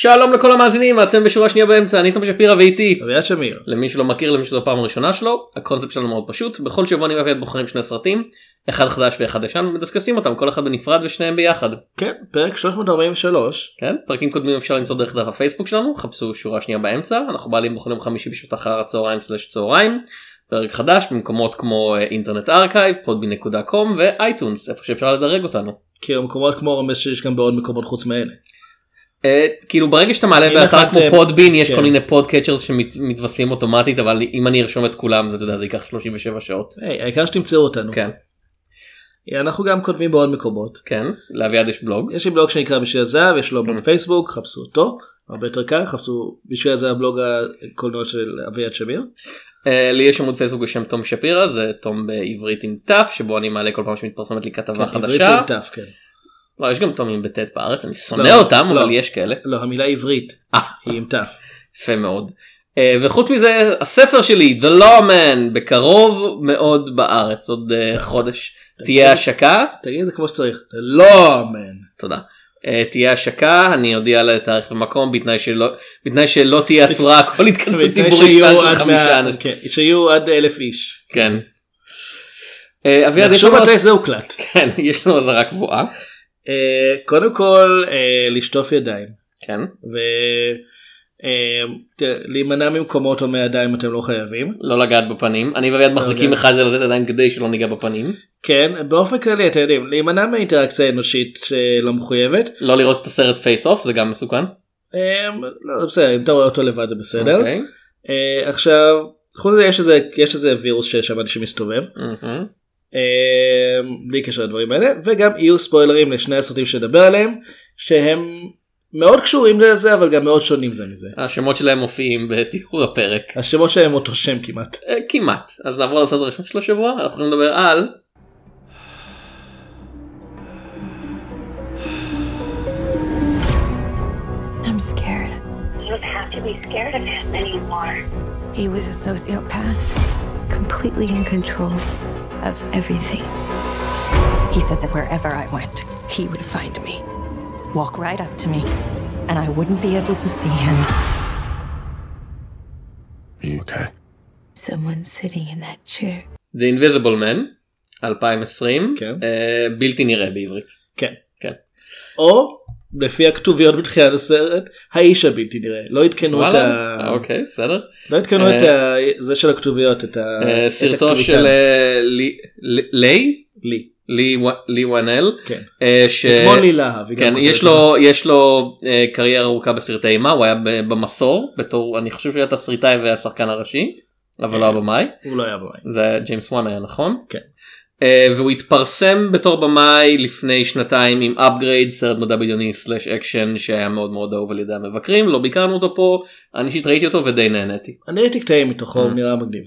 שלום לכל המאזינים אתם בשורה שנייה באמצע אני תום שפירא ואיתי אביעד שמיר. למי שלא מכיר למי שזו הפעם הראשונה שלו הקונספט שלנו מאוד פשוט בכל שבוע אני ואביעד בוחרים שני סרטים אחד חדש ואחד ישן ומדסקסים אותם כל אחד בנפרד ושניהם ביחד כן, פרק 343. כן פרקים קודמים אפשר למצוא דרך דף הפייסבוק שלנו חפשו שורה שנייה באמצע אנחנו מעלים בכל יום חמישי בשעות אחר הצהריים slash צהריים פרק חדש במקומות כמו אה, Internet Archive Podbean.com ו iTunes איפה שאפשר לדרג אותנו. כי המקומות כמו רמז שיש גם בעוד מקומות חוץ מאלה. אה, כאילו ברגע שאתה מעלה באתר כמו אה, Podbean יש כן. כל מיני podcatchers שמתווספים אוטומטית אבל אם אני ארשום את כולם זה אתה יודע זה ייקח 37 שעות. העיקר שתמצאו אותנו. כן אנחנו גם כותבים בעוד מקומות. כן לאביעד יש בלוג יש לי בלוג שנקרא בשביל הזהב, יש לו Mm. בפייסבוק, חפשו אותו. הרבה יותר קל, חפשו בשביל הזהב בלוג הקולנוע של אביעד שמיר. אה, לי יש עמוד פייסבוק בשם תום שפירא זה תום בעברית עם ת' שבו אני מעלה כל פעם שמתפרסמת לי כתבה כן, עברית חדשה. זה עם ת', כן. לא, יש גם תומים בט' בארץ אני שונא לא, אותם לא. אבל יש כאלה. לא, המילה עברית אה. היא עם ת'. יפה מאוד. אה, וחוץ מזה הספר שלי The Lawman בקרוב מאוד בארץ עוד אה, חודש תהיה השקה תגיד את זה כמו שצריך. לא אמן. תודה. אה, תהיה השקה אני אודיע על תאריך ומקום בתנאי שלא בתנאי שלא תהיה אסורה כל התכנסות ציבורית של חמישה אנשים. כן, שיהיו עד אלף איש. כן. אביעד יש לנו מתי זה הוקלט. כן יש לנו אזהרה קבועה. אה, קודם כל אה, לשטוף ידיים. כן. ולהימנע ממקומות או מידיים אתם לא חייבים. לא לגעת בפנים אני ואביעד מחזיקים לגעת. אחד זה לזה הידיים כדי שלא ניגע בפנים כן באופן כללי אתם יודעים להימנע מהאינטראקציה האנושית שלא מחויבת. לא לראות את הסרט Face Off זה גם מסוכן. אה, לא, בסדר אם אתה רואה אותו לבד זה בסדר. אוקיי. אה, עכשיו חוץ מזה יש איזה וירוס ששמעתי שמסתובב. מהמם. אה, בלי קשר לדברים האלה וגם יהיו ספוילרים לשני הסרטים שנדבר עליהם שהם מאוד קשורים לזה אבל גם מאוד שונים זה מזה. השמות שלהם מופיעים בתיאור הפרק. השמות שלהם אותו שם כמעט. אה, כמעט אז נעבור לסרט הראשון של השבוע אנחנו יכולים לדבר על I'm scared. You don't have to be scared of him anymore. He was a sociopath, completely in control of everything. He said that wherever I went, he would find me, walk right up to me, and I wouldn't be able to see him. Are you okay? Someone sitting in that chair. The Invisible Man 2020 כן. אה, בלתי נראה בעברית. כן. כן. או לפי הכתוביות בתחילת הסרט האיש הבלתי נראה לא עדכנו את? ה... אה, אוקיי בסדר. לא עדכנו אה, את ה... זה של הכתוביות את ה... אה, סרטו. של אה, לי- לי- לי לי. לי וו- לי וואנל. כן. אה, ש- כמו לי להב. כן יש לו יש לו אה, קריירה ארוכה בסרטי אימה הוא היה במסור בתור אני חושב שהוא היה תסריטאי והשחקן הראשי אבל לא הבמאי הוא לא היה במים. זה היה ג'יימס וואן היה נכון כן. אה, והוא התפרסם בתור במאי לפני שנתיים עם Upgrade סרט מדע בדיוני slash אקשן שהיה מאוד מאוד אהוב על ידי המבקרים לא ביקרנו אותו פה אני אישית ראיתי אותו ודי נהניתי. אני ראיתי קטעים מתוכו. הוא נראה מגניב.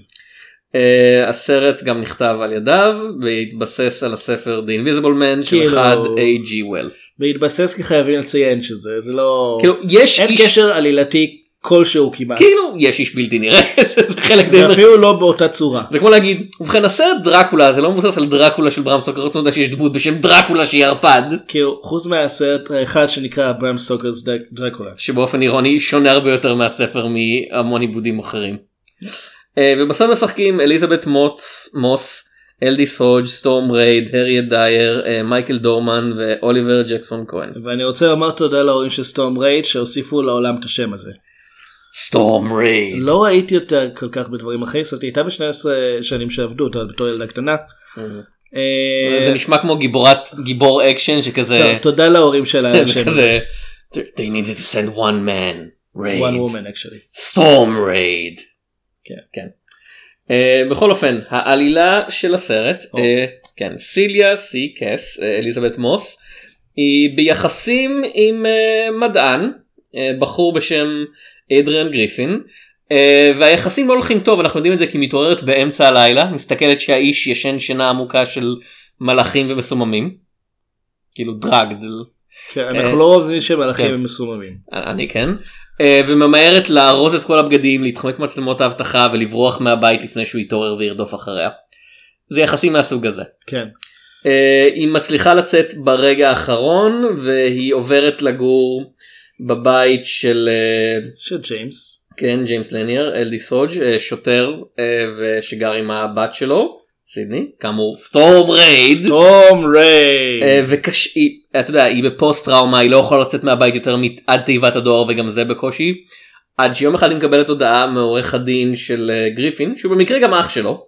אה, הסרט גם נכתב על ידיו והתבסס על הספר The Invisible Man של כאילו- אחד H.G. Wells. והתבסס כי חייבים לציין שזה זה לא... כאילו יש אין איש קשר עלילתי כלשהו כמעט. כאילו יש איש בלתי נראה זה חלק די ואפילו לא באותה צורה. זה כמו להגיד ובכן הסרט דרקולה זה לא מבוסס על דרקולה של ברם רוצים לדעת שיש דמות בשם דרקולה שהיא ערפד כאילו חוץ מהסרט האחד שנקרא Bram Stoker's Dracula. שבאופן אירוני שונה הרבה יותר מהספר מהמון עיבודים אחרים. אה, ובסרט משחקים אליזבת מוס, מוס אלדיס הודג' סטורם רייד הריאט דייר אה, מייקל דורמן ואוליבר ג'קסון כהן. ואני רוצה לומר תודה להורים של סטורם רייד שהוסיפו לעולם את השם הזה. סטורם רייד. לא ראיתי אותה כל כך בדברים אחרים, זאת הייתה ב-12 שנים שעבדו אותה בתור ילדה קטנה. אה, זה נשמע כמו גיבורת גיבור אקשן שכזה תודה להורים שלה על השם they needed to send one man raid one woman actually. storm raid. כן. כן. Uh, בכל אופן העלילה של הסרט uh, כן סיליה סי קס uh, אליזבת מוס היא ביחסים עם uh, מדען uh, בחור בשם אדריאן גריפין. Uh, והיחסים לא הולכים טוב אנחנו יודעים את זה כי מתעוררת באמצע הלילה מסתכלת שהאיש ישן שינה עמוקה של מלאכים ומסוממים. כאילו דרג כן, אה, אנחנו לא רוצים שמלאכים כן. הם מסוממים. אני כן אה, וממהרת לארוז את כל הבגדים להתחמק מצלמות האבטחה ולברוח מהבית לפני שהוא יתעורר וירדוף אחריה. זה יחסים מהסוג הזה. כן. אה, היא מצליחה לצאת ברגע האחרון והיא עוברת לגור בבית של אה, של ג'יימס. כן ג'יימס לניאר אלדיס הודג' אה, שוטר אה, ושגר עם הבת שלו סידני כאמור סטורם רייד. סטורם רייד. אה, וקש... אתה יודע, היא בפוסט טראומה, היא לא יכולה לצאת מהבית יותר עד תיבת הדואר וגם זה בקושי. עד שיום אחד היא מקבלת הודעה מעורך הדין של גריפין, שהוא במקרה גם אח שלו.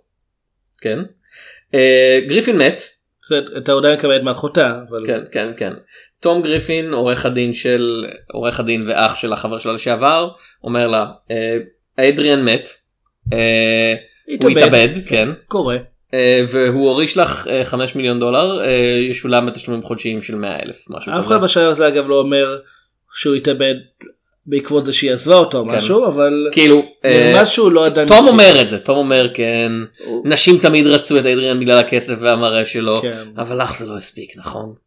כן. גריפין מת. אתה עדיין מקבלת מאחותה אבל כן, כן, כן. תום גריפין, עורך הדין של, עורך הדין ואח של החבר שלה לשעבר, אומר לה, אה, אדריאן מת. אה, הוא התאבד, כן. קורה. אה, והוא הוריש לך אה, 5 מיליון דולר, ישולם בתשלומים חודשיים של 100 אלף, משהו אף כזה. אחד בשלב הזה אגב לא אומר שהוא התאבד בעקבות זה שהיא עזבה אותו או כן. משהו אבל כאילו, משהו לא עדיין. תום. אומר את זה, תום אומר כן, הוא- נשים תמיד רצו את אדריאן בגלל הכסף והמראה שלו, כן. אבל לך זה לא הספיק, נכון?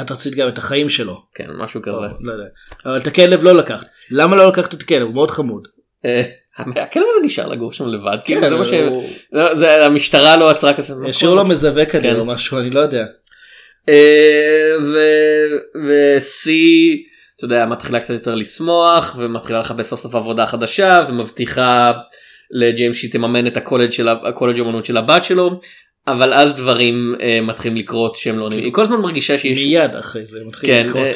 את רצית גם את החיים שלו. כן, משהו כזה. לא יודע. אבל את הכלב לא לקחת. למה לא לקחת את הכלב? הוא מאוד חמוד. אה, הכלב הזה נשאר לגור שם לבד, כאילו כן, זה מה ש... לא, זה המשטרה לא עצרה כזה. השאירו קורה? לו מזווה כזה כן. או משהו אני לא יודע. אה, ו- וסי, אתה יודע, מתחילה קצת יותר לשמוח ומתחילה לחפש סוף סוף עבודה חדשה ומבטיחה לג'יימס שהיא תממן את הקולג' של ה- הקולג' אמנות של הבת שלו. אבל אז דברים אה, מתחילים לקרות שהם לא נראים, היא כל הזמן מרגישה שיש, מיד אחרי זה מתחיל כן, לקרות. אה,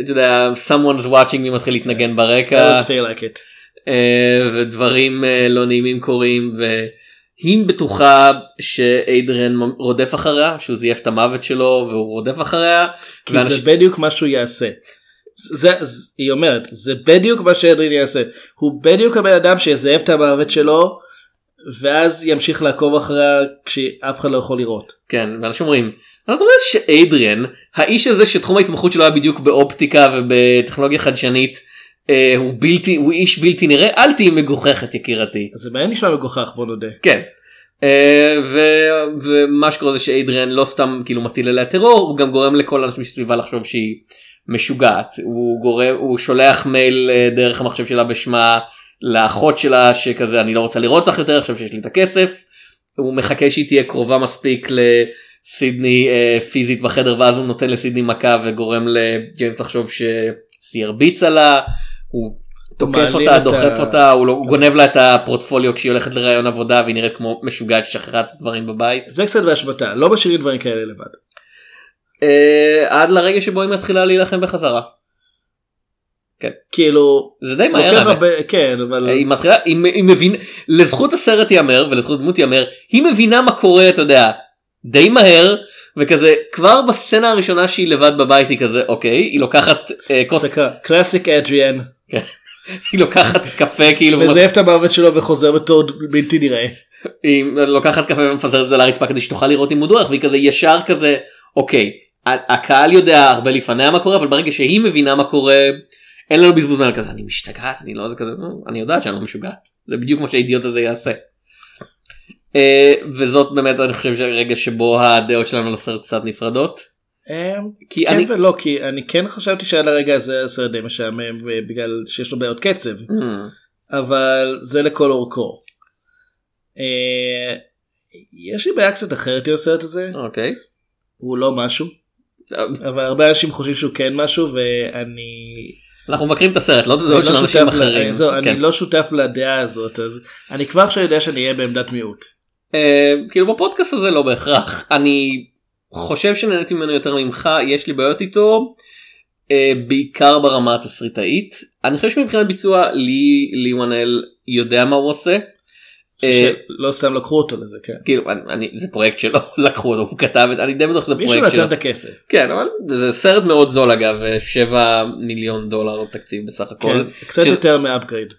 אתה יודע, someone's watching me מתחיל להתנגן I ברקע. always feel like it. אה, ודברים אה, לא נעימים קורים והיא בטוחה שאיידריאן רודף אחריה שהוא זייף את המוות שלו והוא רודף אחריה. כי ואנשים- זה בדיוק מה שהוא יעשה. זה, זה, היא אומרת זה בדיוק מה שאדריאן יעשה הוא בדיוק הבן אדם שיזייף את המוות שלו ואז ימשיך לעקוב אחריה כשאף אחד לא יכול לראות. כן ואנשים אומרים זאת אומרת שאיידריאן האיש הזה שתחום ההתמחות שלו היה בדיוק באופטיקה ובטכנולוגיה חדשנית אה, הוא בלתי הוא איש בלתי נראה אל תהיי מגוחכת יקירתי. זה מעניין נשמע מגוחך בוא נודה. כן. אה, ו- ומה שקורה זה שאיידריאן לא סתם כאילו מטיל עליה טרור הוא גם גורם לכל האנשים שסביבה לחשוב שהיא משוגעת הוא גורם הוא שולח מייל אה, דרך המחשב שלה בשמה לאחות שלה שכזה אני לא רוצה לראות לך יותר עכשיו שיש לי את הכסף. הוא מחכה שהיא תהיה קרובה מספיק לסידני אה, פיזית בחדר ואז הוא נותן לסידני מכה וגורם לג'יימס לחשוב שהיא הרביצה לה. הוא תוקף אותה דוחף ה- אותה הוא, לא, הוא גונב לה את הפורטפוליו כשהיא הולכת לראיון עבודה והיא נראית כמו משוגעת ששכחה את הדברים בבית. זה קצת באשמתה לא משאירים דברים כאלה לבד. אה, עד לרגע שבו היא מתחילה להילחם בחזרה. כאילו זה די מהר. הרבה כן אבל היא מתחילה היא, היא מבין לזכות הסרט ייאמר ולזכות דמות ייאמר היא מבינה מה קורה אתה יודע די מהר וכזה כבר בסצנה הראשונה שהיא לבד בבית היא כזה אוקיי היא לוקחת אה, כוס קלאסיק אדריאן היא לוקחת קפה כאילו מזייף את המוות שלו וחוזר בתור בלתי נראה. היא לוקחת קפה ומפזרת את זה לרצפה כדי שתוכל לראות אם הוא דורך והיא כזה ישר כזה אוקיי הקהל יודע הרבה לפניה מה קורה אבל ברגע שהיא מבינה מה קורה אין לנו בזבוז זמן כזה. אני משתגעת אני לא זה כזה "נו, אני יודעת שאני לא משוגעת. זה בדיוק מה שהאידיוט הזה יעשה. אה, וזאת באמת אני חושב שהרגע שבו הדעות שלנו על הסרט קצת נפרדות. אמ, כי כן אני ולא כי אני כן חשבתי שעד הרגע הזה הסרט די משעמם בגלל שיש לו בעיות קצב. Hmm, אבל זה לכל אורכו. אה, יש לי בעיה קצת אחרת עם הסרט הזה. אוקיי. הוא לא משהו. אה, אבל הרבה אנשים חושבים שהוא כן משהו ואני אנחנו מבקרים את הסרט לא את הדעות אני של לא אנשים אחרים. זהו, כן. אני לא שותף לדעה הזאת אז אני כבר עכשיו יודע שאני אהיה בעמדת מיעוט. אה, כאילו בפודקאסט הזה לא בהכרח אני חושב שנהניתי ממנו יותר ממך יש לי בעיות איתו אה, בעיקר ברמה התסריטאית אני חושב שמבחינת ביצוע לי לי וואנל יודע מה הוא עושה. אה, לא סתם לקחו אותו לזה כן. כאילו אני, זה פרויקט שלו לקחו אותו הוא כתב את אני די בטוח שזה מישהו פרויקט שלו. נתן את הכסף. כן אבל זה סרט מאוד זול אגב 7 מיליון דולר תקציב בסך הכל. כן, קצת יותר מאפגריד.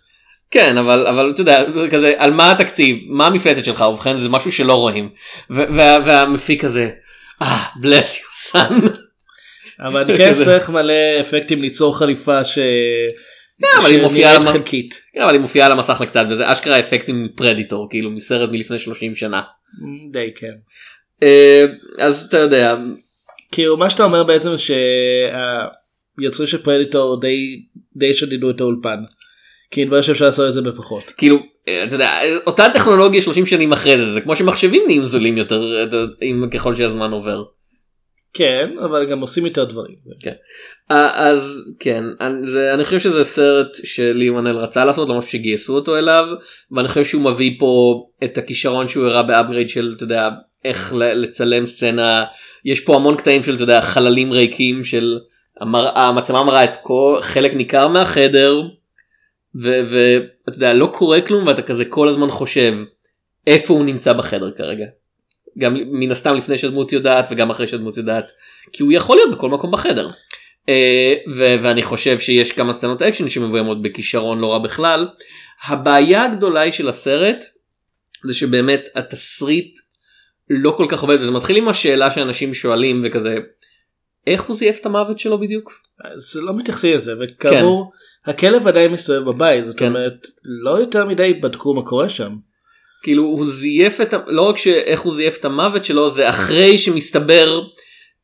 כן אבל אבל אתה יודע כזה על מה התקציב מה המפלצת שלך ובכן זה משהו שלא רואים והמפיק הזה אה son אבל אני כן צריך מלא אפקטים ליצור חליפה ש... אבל היא מופיעה שנראית על- חלקית. כן, אבל היא מופיעה על המסך לקצת וזה אשכרה אפקטים מפרדיטור כאילו מסרט מלפני 30 שנה. די כן. אה, אז אתה יודע כאילו מה שאתה אומר בעצם שהיוצרים של פרדיטור די די שדדו את האולפן. כי התברר שאפשר לעשות את זה בפחות. כאילו אה, אתה יודע אותה טכנולוגיה 30 שנים אחרי זה זה כמו שמחשבים נהיים זולים יותר אם ככל שהזמן עובר. כן אבל גם עושים יותר דברים. אה, אז כן אני, זה, אני חושב שזה סרט שלי וואנל רצה לעשות למרות שגייסו אותו אליו ואני חושב שהוא מביא פה את הכישרון שהוא הראה ב Upgrade של אתה יודע איך לצלם סצנה יש פה המון קטעים של אתה יודע חללים ריקים של המראה המצלמה מראה את כל חלק ניכר מהחדר ואתה יודע לא קורה כלום ואתה כזה כל הזמן חושב איפה הוא נמצא בחדר כרגע. גם מן הסתם לפני שהדמות יודעת וגם אחרי שהדמות יודעת כי הוא יכול להיות בכל מקום בחדר. אה, ו- ואני חושב שיש כמה סצנות אקשן שמבוימות בכישרון לא רע בכלל. הבעיה הגדולה היא של הסרט זה שבאמת התסריט לא כל כך עובד וזה מתחיל עם השאלה שאנשים שואלים וכזה איך הוא זייף את המוות שלו בדיוק. אז לא מתייחסים לזה וכאמור הכלב עדיין מסתובב בבית זאת כן. אומרת לא יותר מדי בדקו מה קורה שם. כאילו הוא זייף את ה... לא רק שאיך הוא זייף את המוות שלו זה אחרי שמסתבר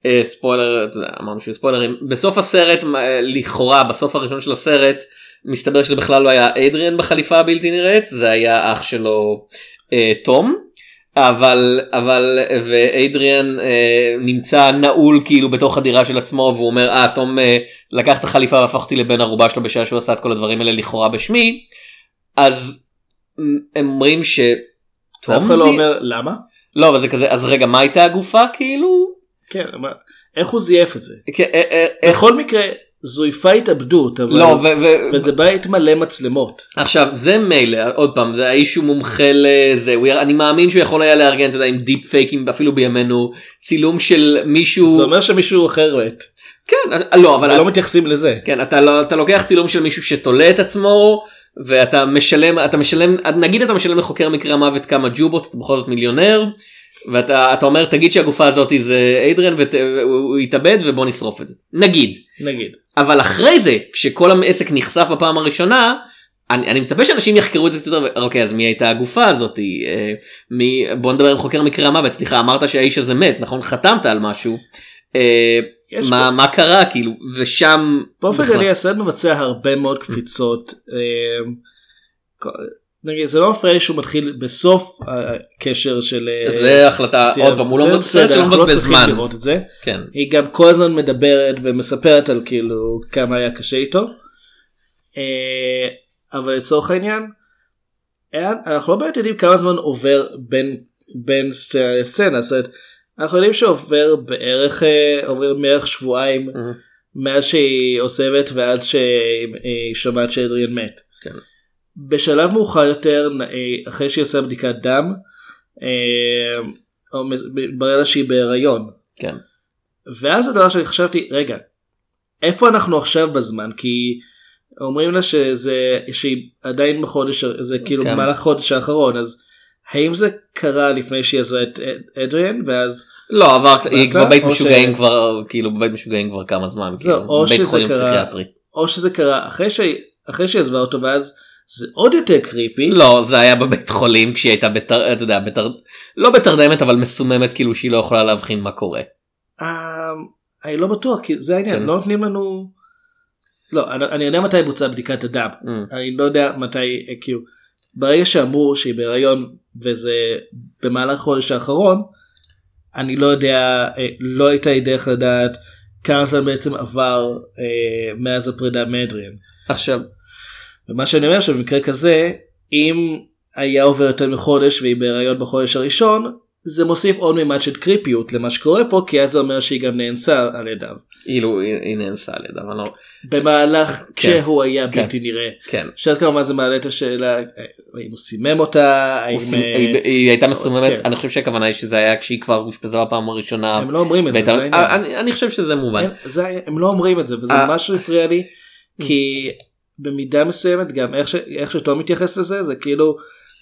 אה, ספוילר אמרנו שהוא ספוילרים בסוף הסרט אה, לכאורה בסוף הראשון של הסרט מסתבר שזה בכלל לא היה אדריאן בחליפה הבלתי נראית זה היה אח שלו אה, תום. אבל אבל ואדריאן אה, נמצא נעול כאילו בתוך הדירה של עצמו והוא אומר אה תום אה, לקח את החליפה והפך אותי לבן ערובה שלו בשעה שהוא עשה את כל הדברים האלה לכאורה בשמי אז הם אומרים ש... אף אחד לא אומר למה? לא אבל זה כזה אז רגע מה הייתה הגופה כאילו? כן איך הוא זייף את זה? כן, אה, אה, בכל מקרה זויפה התאבדות אבל לא ו- ו- וזה בית מלא מצלמות. עכשיו זה מילא עוד פעם זה האיש הוא מומחה לזה הוא, אני מאמין שהוא יכול היה לארגן אתה יודע עם דיפ פייקים אפילו בימינו צילום של מישהו זה אומר שמישהו אחר מת. כן אה, לא אבל אבל לא מתייחסים לזה. כן אתה לא אתה לוקח צילום של מישהו שתולה את עצמו ואתה משלם אתה משלם נגיד אתה משלם לחוקר מקרה המוות כמה ג'ובות אתה בכל זאת מיליונר ואתה אתה אומר תגיד שהגופה הזאת זה אדריאן והוא יתאבד ובוא נשרוף את זה. נגיד. נגיד. אבל אחרי זה כשכל העסק נחשף בפעם הראשונה אני, אני מצפה שאנשים יחקרו את זה קצת יותר אוקיי אז מי הייתה הגופה הזאת? אה, מי בוא נדבר עם חוקר מקרה המוות. סליחה אמרת שהאיש הזה מת נכון? חתמת על משהו. אה, יש מה מה קרה כאילו ושם באופן. כללי הסרט מבצע הרבה מאוד קפיצות. אה, נגיד זה לא מפריע לי שהוא מתחיל בסוף הקשר של אה, זה החלטה. עוד פעם הוא לא מבזבז אנחנו לא מבזבז צריכים זמן לראות את זה. כן היא גם כל הזמן מדברת ומספרת על כאילו כמה היה קשה איתו. אה, אבל לצורך העניין אנחנו לא באמת יודעים כמה זמן עובר בין בין סצנה לסצנה. זאת אומרת, אנחנו יודעים שעובר בערך אה, עוברים בערך שבועיים Mhm. מאז שהיא עוזבת ועד שהיא שומעת שאדריאן מת. כן. בשלב מאוחר יותר אה, אחרי שהיא עושה בדיקת דם אה, מתברר לה שהיא בהיריון. כן ואז הדבר שאני חשבתי רגע איפה אנחנו עכשיו בזמן כי אומרים לה שזה שהיא עדיין בחודש זה כאילו כן. במהלך החודש האחרון אז האם זה קרה לפני שהיא עזבה את אד- אדריאן ואז לא עבר היא בבית משוגעים ש- כבר כאילו בבית משוגעים כבר כמה זמן זהו, כאילו, או בית שזה חולים קרה- פסיכיאטרי או שזה קרה אחרי שהיא אחרי שהיא עזבה אותו ואז זה עוד יותר קריפי לא זה היה בבית חולים כשהיא הייתה בתר... אתה יודע בתר... לא בתרדמת אבל מסוממת כאילו שהיא לא יכולה להבחין מה קורה. אה, אני לא בטוח כי זה העניין כן. לא נותנים לנו. לא אני, אני יודע מתי בוצעה בדיקת הדם Mm. אני לא יודע מתי אה, כאילו ברגע שאמרו שהיא בהיריון וזה במהלך החודש האחרון אני לא יודע אה, לא הייתה לי דרך לדעת כמה זמן בעצם עבר אה, מאז הפרידה מאדריאן. עכשיו ומה שאני אומר שבמקרה כזה אם היה עובר יותר מחודש והיא בהיריון בחודש הראשון זה מוסיף עוד מימד של קריפיות למה שקורה פה כי אז זה אומר שהיא גם נאנסה על ידיו כאילו היא נאנסה על אבל לא במהלך כן. כשהוא היה כן. בלתי נראה. כן. שאז כמובן זה מעלה את השאלה אה, האם הוא סימם אותה האם אה, היא הייתה מסוממת כן. אני חושב שהכוונה היא שזה היה כשהיא כבר אושפזה בפעם הראשונה. הם לא אומרים את זה, זה העניין. אני אני חושב שזה מובן. הם לא אומרים את זה וזה אה. משהו הפריע לי כי במידה מסוימת גם איך ש- איך שתום מתייחס לזה זה כאילו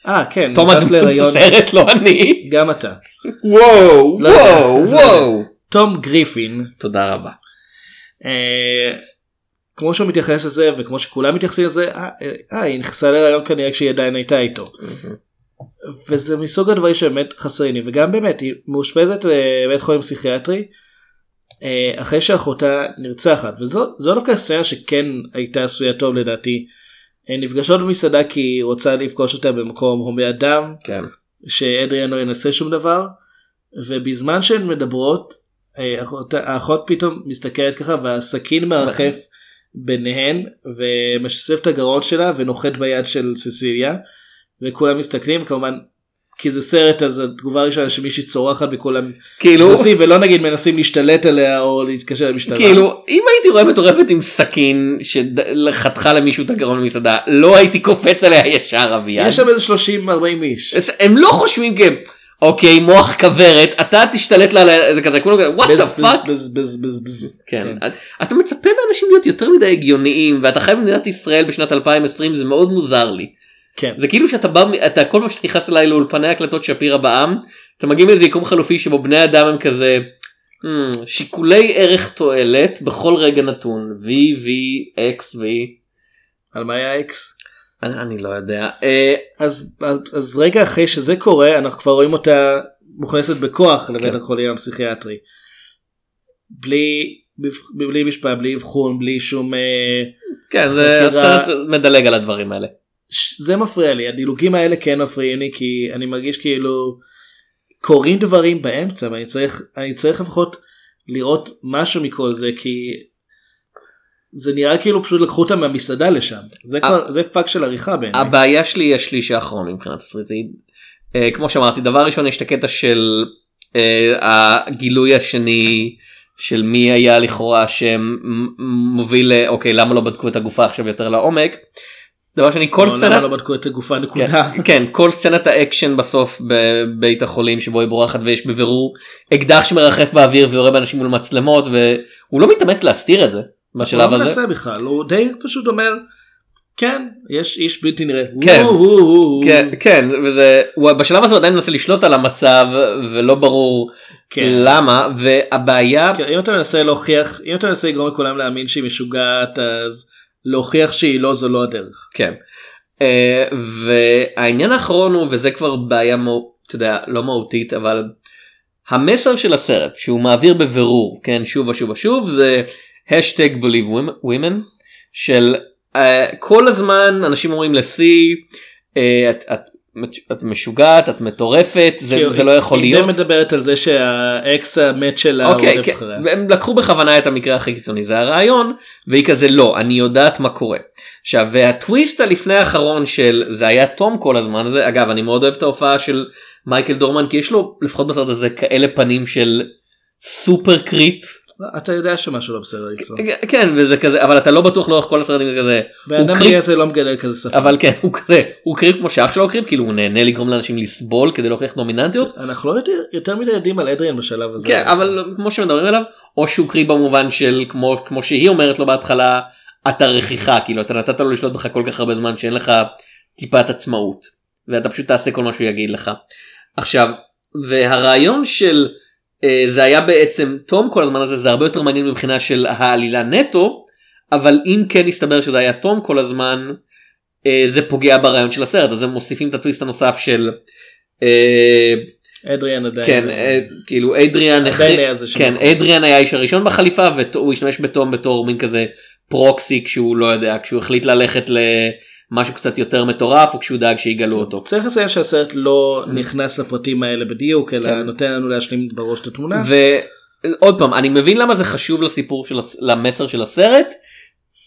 אה כן תום נכנס להיריון בסרט לא אני. גם אתה. וואו לא יודע. וואו וואו. תום גריפין תודה רבה. אה, כמו שהוא מתייחס לזה וכמו שכולם מתייחסים לזה אה, אה, היא נכנסה להיריון כנראה כשהיא עדיין הייתה איתו. וזה מסוג הדברים שבאמת חסרים לי וגם באמת היא מאושפזת בבית חולים פסיכיאטרי אה, אחרי שאחותה נרצחת וזו זו דווקא סצנה שכן הייתה עשויה טוב לדעתי. הן נפגשות במסעדה כי היא רוצה לפגוש אותה במקום הומי אדם כן. שאדריאן לא ינסה שום דבר ובזמן שהן מדברות אה, האחות- האחות פתאום מסתכלת ככה והסכין מרחף ביניהן ומשסף את הגרון שלה ונוחת ביד של ססיליה וכולם מסתכלים כמובן כי זה סרט אז התגובה הראשונה שמישהי צורחת וכולם כאילו נכנסים ולא נגיד מנסים להשתלט עליה או להתקשר למשטרה. כאילו אם הייתי רואה מטורפת עם סכין שחתכה למישהו את הגרון במסעדה לא הייתי קופץ עליה ישר אביעד. יש שם איזה 30-40 איש. הם לא חושבים כ... אוקיי מוח כוורת אתה תשתלט לה על זה כזה כולם כזה what the fuck. כן. אתה מצפה מאנשים להיות יותר מדי הגיוניים ואתה חי במדינת ישראל בשנת 2020 זה מאוד מוזר לי. כן. זה כאילו שאתה בא אתה כל פעם שאתה נכנס אליי לאולפני הקלטות שפירא בעם אתה מגיע מאיזה יקום חלופי שבו בני אדם הם כזה "Hmm, שיקולי ערך תועלת בכל רגע נתון v v x v על מה היה אקס? אני, אני לא יודע אה, אז, אז, אז רגע אחרי שזה קורה אנחנו כבר רואים אותה מוכנסת בכוח לבית כן. החולים הפסיכיאטרי. בלי, בלי משפט, בלי אבחון, בלי שום... אה, כן זה חקירה- הסרט מדלג על הדברים האלה. זה מפריע לי, הדילוגים האלה כן מפריעים לי כי אני מרגיש כאילו קורים דברים באמצע ואני צריך, אני צריך לפחות לראות משהו מכל זה כי זה נראה כאילו פשוט לקחו אותם מהמסעדה לשם. זה כבר, זה פאק של עריכה בעיניי. הבעיה שלי היא השליש האחרון מבחינת תסריטית. אה, כמו שאמרתי דבר ראשון יש את הקטע של אה, הגילוי השני של מי היה לכאורה שמוביל ל- אוקיי למה לא בדקו את הגופה עכשיו יותר לעומק. דבר שני כל לא, למה סצנה לא בדקו את הגופה נקודה. כן, כן כל סצנת האקשן בסוף בבית החולים שבו היא בורחת ויש בבירור אקדח שמרחף באוויר ויורה באנשים מול מצלמות והוא לא מתאמץ להסתיר את זה הוא בשלב לא הזה. מנסה בכלל, הוא די פשוט אומר כן יש איש בלתי נראה. כן. כן כן וזה הוא בשלב הזה הוא עדיין מנסה לשלוט על המצב ולא ברור כן. למה והבעיה כן, אם אתה מנסה להוכיח אם אתה מנסה לגרום לכולם להאמין שהיא משוגעת אז להוכיח שהיא לא זו לא הדרך. כן אה, והעניין האחרון הוא וזה כבר בעיה מו- אתה יודע לא מהותית אבל המסר של הסרט שהוא מעביר בבירור כן שוב ושוב ושוב זה השטג believe women של uh, כל הזמן אנשים אומרים לשיא uh, את, את, את משוגעת את מטורפת זה, כאילו, זה לא יכול היא להיות. די מדברת על זה שהאקס המת שלה אוקיי, רודף כן, אחריה. והם לקחו בכוונה את המקרה הכי קיצוני זה הרעיון והיא כזה לא אני יודעת מה קורה. עכשיו והטוויסט הלפני האחרון של זה היה תום כל הזמן הזה אגב אני מאוד אוהב את ההופעה של מייקל דורמן כי יש לו לפחות בסרט הזה כאלה פנים של super creep אתה יודע שמשהו לא בסדר איתו. כן וזה כזה אבל אתה לא בטוח לאורך כל הסרטים זה כזה בן אדם הזה לא מגלה כזה שפה. אבל כן הוא כזה הוא creep כמו שאח שלו creep כאילו הוא נהנה לגרום לאנשים לסבול כדי להוכיח דומיננטיות אנחנו לא יותר- יותר מדי יודעים על אדריאן בשלב הזה. כן אבל כמו שמדברים עליו או שהוא creep במובן של כמו כמו שהיא אומרת לו בהתחלה אתה רכיכה כאילו אתה נתת לו לשלוט בך כל כך הרבה זמן שאין לך טיפת עצמאות ואתה פשוט תעשה כל מה שהוא יגיד לך. עכשיו והרעיון של זה היה בעצם תום כל הזמן הזה זה הרבה יותר מעניין מבחינה של העלילה נטו אבל אם כן יסתבר שזה היה תום כל הזמן אה, זה פוגע ברעיון של הסרט אז הם מוסיפים את הטוויסט הנוסף של. אה, אדריאן עדיין. כן אה, כאילו אדריאן שם כן. אדריאן היה האיש הראשון בחליפה והוא השתמש בתום בתור מין כזה פרוקסי כשהוא לא יודע כשהוא החליט ללכת למשהו קצת יותר מטורף או כשהוא דאג שיגלו אותו. צריך לציין שהסרט לא נכנס לפרטים האלה בדיוק אלא כן. נותן לנו להשלים בראש את התמונה. ועוד פעם אני מבין למה זה חשוב לסיפור של הס- למסר של הסרט.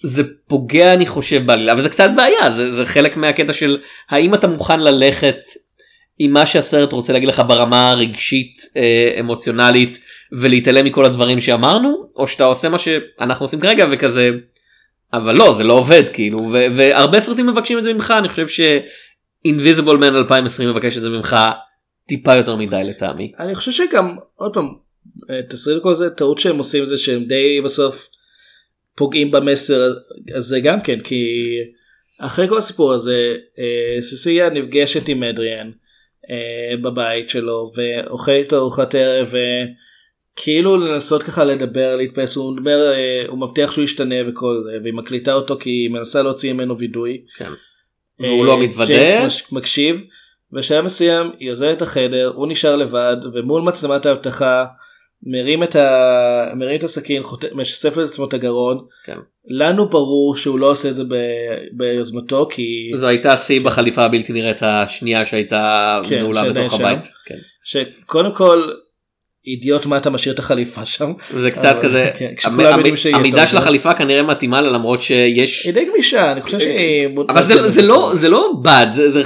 זה פוגע אני חושב בעלילה וזה קצת בעיה זה, זה חלק מהקטע של האם אתה מוכן ללכת עם מה שהסרט רוצה להגיד לך ברמה הרגשית אה, אמוציונלית ולהתעלם מכל הדברים שאמרנו או שאתה עושה מה שאנחנו עושים כרגע וכזה אבל לא זה לא עובד כאילו ו- והרבה סרטים מבקשים את זה ממך אני חושב שאינביזיבול מן 2020 מבקש את זה ממך טיפה יותר מדי לטעמי. אני חושב שגם עוד פעם אה, תסריט כל זה טעות שהם עושים זה שהם די בסוף פוגעים במסר הזה גם כן כי אחרי כל הסיפור הזה אה, ססיה נפגשת עם אדריאן אה, בבית שלו ואוכלת ארוחת ערב וכאילו לנסות ככה לדבר להתפס הוא מדבר אה, הוא מבטיח שהוא ישתנה וכל זה והיא מקליטה אותו כי היא מנסה להוציא ממנו וידוי. כן. והוא לא אה, מתוודה. מקשיב. בשלב מסוים היא עוזבת את החדר הוא נשאר לבד ומול מצלמת האבטחה מרים את, ה... מרים את הסכין חוט... משסף לעצמו את הגרון. כן. לנו ברור שהוא לא עושה את זה ב... ביוזמתו כי זו הייתה שיא בחליפה הבלתי נראית השנייה שהייתה כן, נעולה בתוך שם. הבית. כן. שקודם כל אידיוט מה אתה משאיר את החליפה שם. זה קצת אבל- כזה כן, המ- המידה של. החליפה כנראה מתאימה לה למרות שיש היא די גמישה אני חושב שהיא. אבל זה, זה לא זה לא בד זה, זה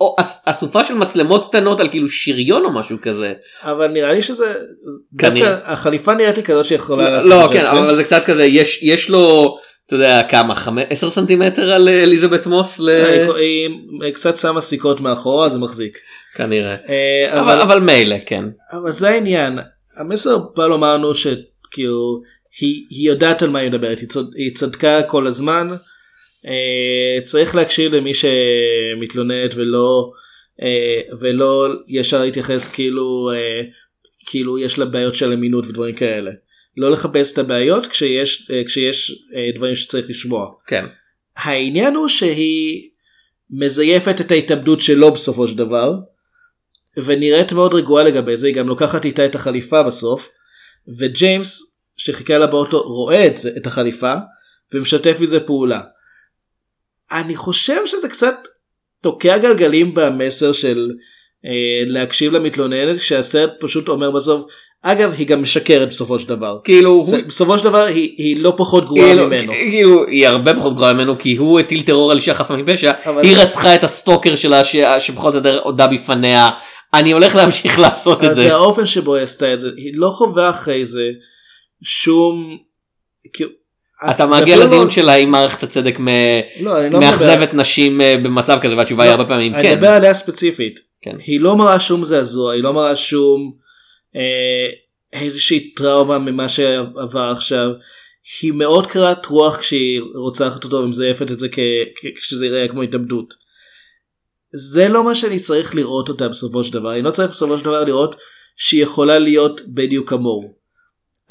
או אס- אסופה של מצלמות קטנות על כאילו שריון או משהו כזה. אבל נראה לי שזה כנראה. החליפה נראית לי כזאת שיכולה לעשות לא כן. אבל זה קצת כזה יש יש לו אתה יודע כמה חמש עשר סנטימטר על אה, אליזבת מוס ל... היא היא קצת שמה סיכות מאחורה זה מחזיק. כנראה. אה, אבל אבל מילא כן. אבל זה העניין. המסר בא לומר לנו שכאילו היא, היא יודעת על מה היא מדברת היא, צוד, היא צדקה כל הזמן. אה, צריך להקשיב למי שמתלוננת ולא אה, ולא ישר להתייחס כאילו אה, כאילו יש לה בעיות של אמינות ודברים כאלה. לא לחפש את הבעיות כשיש אה, כשיש אה, דברים שצריך לשמוע. כן. העניין הוא שהיא מזייפת את ההתאבדות שלו בסופו של דבר ונראית מאוד רגועה לגבי זה היא גם לוקחת איתה את החליפה בסוף וג'יימס שחיכה לה באוטו רואה את, זה, את החליפה ומשתף מזה פעולה. אני חושב שזה קצת תוקע גלגלים במסר של אה, להקשיב למתלוננת כשהסרט פשוט אומר בסוף אגב היא גם משקרת בסופו של דבר. כאילו הוא זה, בסופו של דבר היא, היא לא פחות גרועה כאילו, ממנו. כאילו היא הרבה פחות גרועה ממנו כי הוא הטיל טרור על אישה חפה מפשע אבל- היא רצחה את הסטוקר שלה ש... שפחות או יותר הודה בפניה אני הולך להמשיך לעשות את זה. זה האופן שבו היא עשתה את זה היא לא חווה אחרי זה שום. כאילו, אתה מגיע לדיון לא- שלה אם מערכת הצדק מ- לא, אני לא מאכזבת נשים אה, במצב כזה והתשובה היא לא, הרבה פעמים אני כן. מדבר עליה ספציפית. כן. היא לא מראה שום זעזוע היא לא מראה שום אה, איזושהי טראומה ממה שעבר עכשיו. היא מאוד קראת רוח כשהיא רוצחת אותו ומזייפת את זה כ- כ- כשזה יראה כמו התאבדות. זה לא מה שאני צריך לראות אותה בסופו של דבר אני לא צריך בסופו של דבר לראות שהיא יכולה להיות בדיוק כמוהו.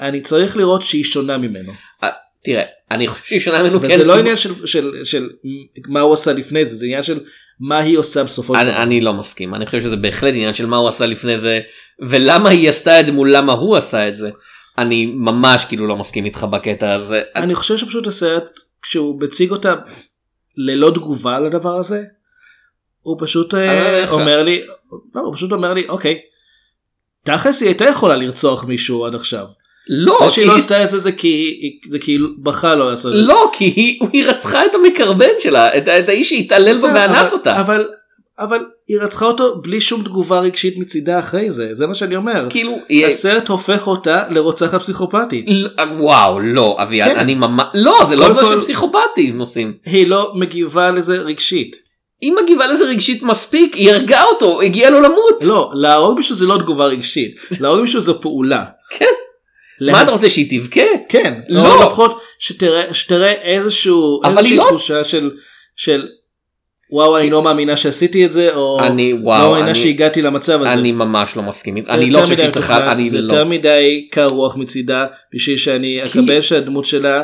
אני צריך לראות שהיא שונה ממנו. תראה אני חושב שהיא שונה ממנו כן וזה לא סוג- עניין של, של, של מה הוא עשה לפני זה זה עניין של מה היא עושה בסופו של דבר. אני לא מסכים אני חושב שזה בהחלט עניין של מה הוא עשה לפני זה ולמה היא עשתה את זה מול למה הוא עשה את זה. אני ממש כאילו לא מסכים איתך בקטע הזה. אני חושב שפשוט הסרט כשהוא מציג אותה ללא תגובה לדבר הזה הוא פשוט אה, אומר לי לא הוא פשוט אומר לי אוקיי. תכלס היא הייתה יכולה לרצוח מישהו עד עכשיו. לא, כי שהיא לא היא- עשתה את זה זה כי היא- זה כי היא בחרה לא לעשות את זה. לא כי היא, היא רצחה את המקרבן שלה את, את האיש שהתעלל בה ואנס אבל- אותה. אבל אבל היא רצחה אותו בלי שום תגובה רגשית מצידה אחרי זה זה מה שאני אומר. כאילו היא... הסרט הופך אותה לרוצחת פסיכופתית. וואו לא אביעד כן. אני ממש לא זה לא דבר שפסיכופטים עושים. היא לא מגיבה לזה רגשית. היא מגיבה לזה רגשית מספיק היא הרגה אותו הגיע לו למות. לא, להרוג מישהו זה לא תגובה רגשית, להרוג מישהו זו פעולה. כן. לה- מה אתה רוצה שהיא תבכה? כן, לא. לא. לפחות שתראה, שתראה איזשהו, אבל איזושהי לא- תחושה של, של וואו אני לא מאמינה שעשיתי את זה, או אני- לא וואו, מאמינה אני- שהגעתי למצב הזה. אני ממש לא מסכים. זה אני לא חושב שהיא צריכה אני זה לא. יותר מדי קר רוח מצידה בשביל שאני כי- אקבל שהדמות שלה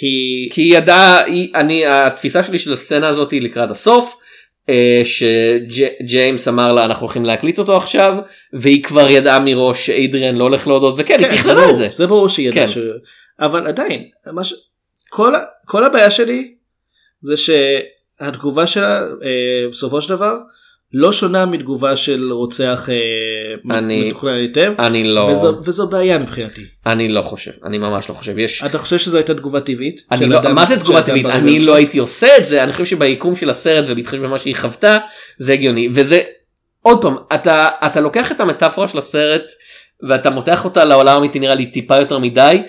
היא, כי היא ידעה היא אני התפיסה שלי של הסצנה הזאת היא לקראת הסוף. אה, שג'יימס אמר לה אנחנו הולכים להקליט אותו עכשיו והיא כבר ידעה מראש שאיידריאן לא הולך להודות וכן היא כן, תכננה ברור, את זה. זה ברור שהיא ידעה כן. ש... אבל עדיין, מה ש... כל, כל הבעיה שלי זה שהתגובה שלה אה, בסופו של דבר לא שונה מתגובה של רוצח אה, אני- מתוכנן היטב אני לא וזו, וזו בעיה מבחינתי. אני לא חושב אני ממש לא חושב יש אתה חושב שזו הייתה תגובה טבעית? אני לא, אדם- מה זה תגובה טבעית אני? לא הייתי עושה את זה אני חושב שביקום של הסרט ובהתחשב במה שהיא חוותה זה הגיוני וזה עוד פעם אתה אתה לוקח את המטאפורה של הסרט ואתה מותח אותה לעולם האמיתי נראה לי טיפה יותר מדי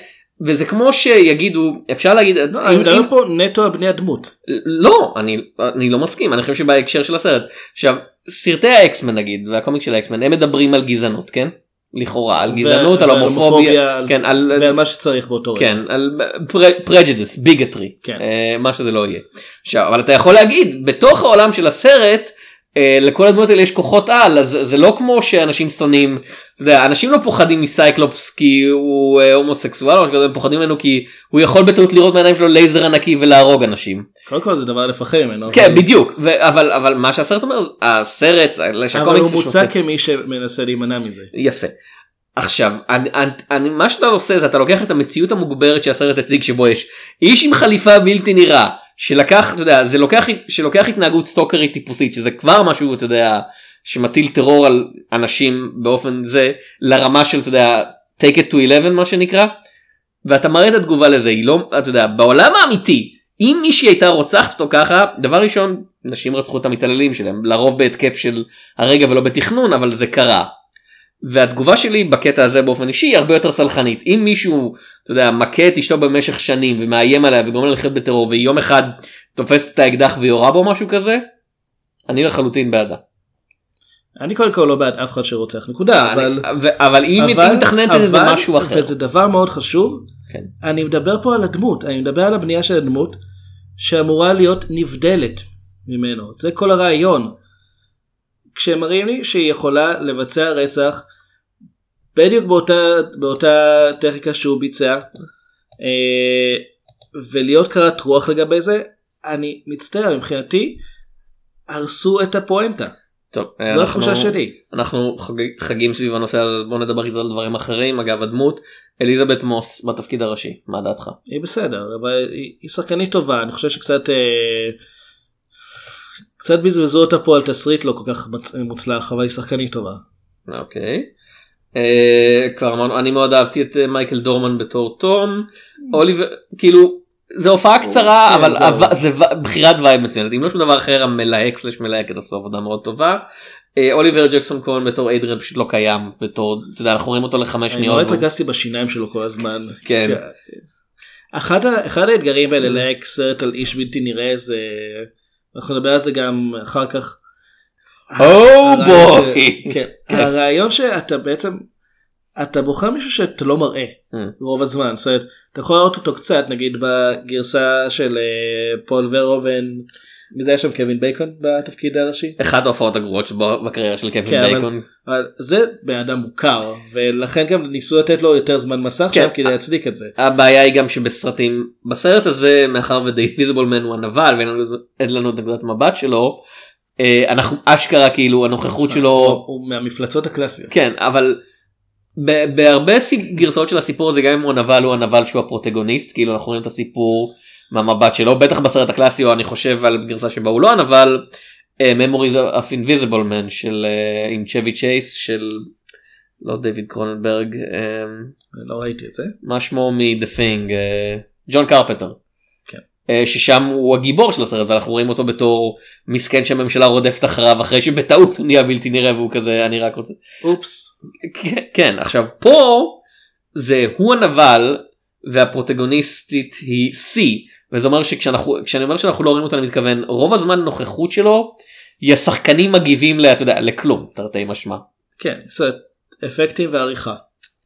וזה כמו שיגידו אפשר להגיד לא, אני אם- מדבר אם- פה נטו על בני הדמות. לא אני אני לא מסכים אני חושב שבהקשר של הסרט עכשיו סרטי ה X-Men נגיד והקומיק של ה X-Men הם מדברים על גזענות כן לכאורה על גזענות על הומופוביה על- כן על ועל מה שצריך באותו רגע. כן על prejudice bigotry כן. מה שזה לא יהיה. עכשיו אבל אתה יכול להגיד בתוך העולם של הסרט אה, לכל הדמות האלה יש כוחות על אז זה לא כמו שאנשים שונאים אתה יודע, אנשים לא פוחדים מסייקלופס כי הוא אה, הומוסקסואל או משהו כזה, הם פוחדים ממנו כי הוא יכול בטעות לראות מהעיניים שלו לייזר ענקי ולהרוג אנשים. קודם כל זה דבר לפחד ממנו. כן אבל- בדיוק ו- אבל אבל מה שהסרט אומר הסרט אבל הוא מוצג כמי שמנסה להימנע מזה. יפה. עכשיו אני, אני, אני, מה שאתה עושה זה אתה לוקח את המציאות המוגברת שהסרט הציג שבו יש איש עם חליפה בלתי נראה שלקח אתה יודע זה לוקח שלוקח התנהגות סטוקרית טיפוסית שזה כבר משהו אתה יודע שמטיל טרור על אנשים באופן זה לרמה של אתה יודע take it to 11 מה שנקרא. ואתה מראה את התגובה לזה היא לא אתה יודע בעולם האמיתי אם מישהי הייתה רוצחת אותו ככה דבר ראשון נשים רצחו את המתעללים שלהם לרוב בהתקף של הרגע ולא בתכנון אבל זה קרה. והתגובה שלי בקטע הזה באופן אישי היא הרבה יותר סלחנית אם מישהו אתה יודע מכה את אשתו במשך שנים ומאיים עליה וגורם לה לחיות בטרור ויום אחד תופסת את האקדח ויורה בו משהו כזה אני לחלוטין בעדה. אני קודם כל לא בעד אף אחד שרוצח נקודה אבל אבל אם מתכננת את זה משהו אחר. וזה דבר מאוד חשוב כן. אני מדבר פה על הדמות אני מדבר על הבנייה של הדמות שאמורה להיות נבדלת ממנו זה כל הרעיון. כשהם מראים לי שהיא יכולה לבצע רצח בדיוק באותה באותה טכניקה שהוא ביצע אה, ולהיות קרת רוח לגבי זה אני מצטער מבחינתי הרסו את הפואנטה טוב, זו אנחנו- התחושה שלי. אנחנו חג- חגים סביב הנושא הזה בוא נדבר איזה על דברים אחרים אגב הדמות אליזבת מוס בתפקיד הראשי מה דעתך? היא בסדר אבל היא, היא שחקנית טובה אני חושב שקצת אה, קצת בזבזו אותה פה על תסריט לא כל כך מוצלח אבל היא שחקנית טובה. אוקיי. אה, כבר אמרנו אני מאוד אהבתי את אה, מייקל דורמן בתור תום אוליבר כאילו זה הופעה קצרה כן, אבל זה ו- בחירת vibe מצוינת אם לא שום דבר אחר המלהק slash מלהקת עשו עבודה מאוד טובה. אה, אוליבר ג'קסון כהן בתור אדריאן פשוט לא קיים בתור אתה יודע אנחנו רואים אותו לחמש אני שניות. מאוד והוא- התרגזתי בשיניים שלו כל הזמן. כן. אחד, ה- אחד האתגרים האלה ללהק סרט על איש בלתי נראה זה אנחנו נדבר על זה גם אחר כך. Oh הרעיון boy. ש- כן, הרעיון שאתה בעצם אתה בוחר מישהו שאתה לא מראה Mm. רוב הזמן זאת אומרת אתה יכול לראות אותו קצת נגיד בגרסה של אה, פול ורובן מי זה היה שם קווין בייקון בתפקיד הראשי אחת ההופעות הגרועות שבו בקריירה של קווין כן, אבל- בייקון. אבל זה בן אדם מוכר ולכן גם ניסו לתת לו יותר זמן מסך כן. שם כדי להצדיק את זה. הבעיה היא גם שבסרטים בסרט הזה מאחר ו The Invisible Man הוא הנבל ואין לנו- את נקודת מבט שלו אה, אנחנו אשכרה כאילו הנוכחות שלו הוא- מהמפלצות הקלאסיות. כן אבל בהרבה גרסאות של הסיפור הזה גם אם הוא הנבל הוא הנבל שהוא הפרוטגוניסט כאילו אנחנו רואים את הסיפור מהמבט שלו בטח בסרט הקלאסי או אני חושב על גרסה שבה הוא לא הנבל. אה, Memories of Invisible Man של אה, עם צ'בי צ'ייס של לא דיוויד קרוננברג אה, לא ראיתי את זה. מה שמו מ-The Thing, אה, ג'ון קרפטר. אה, ששם הוא הגיבור של הסרט ואנחנו רואים אותו בתור מסכן שהממשלה רודפת אחריו אחרי שבטעות הוא נהיה בלתי נראה והוא כזה אני רק רוצה. אופס. כן, כן עכשיו פה זה הוא הנבל והפרוטגוניסטית היא C וזה אומר שכשאנחנו כשאני אומר שאנחנו לא רואים אותו אני מתכוון רוב הזמן נוכחות שלו היא השחקנים מגיבים ל- אתה יודע, לכלום תרתי משמע. כן. זאת אפקטים ועריכה.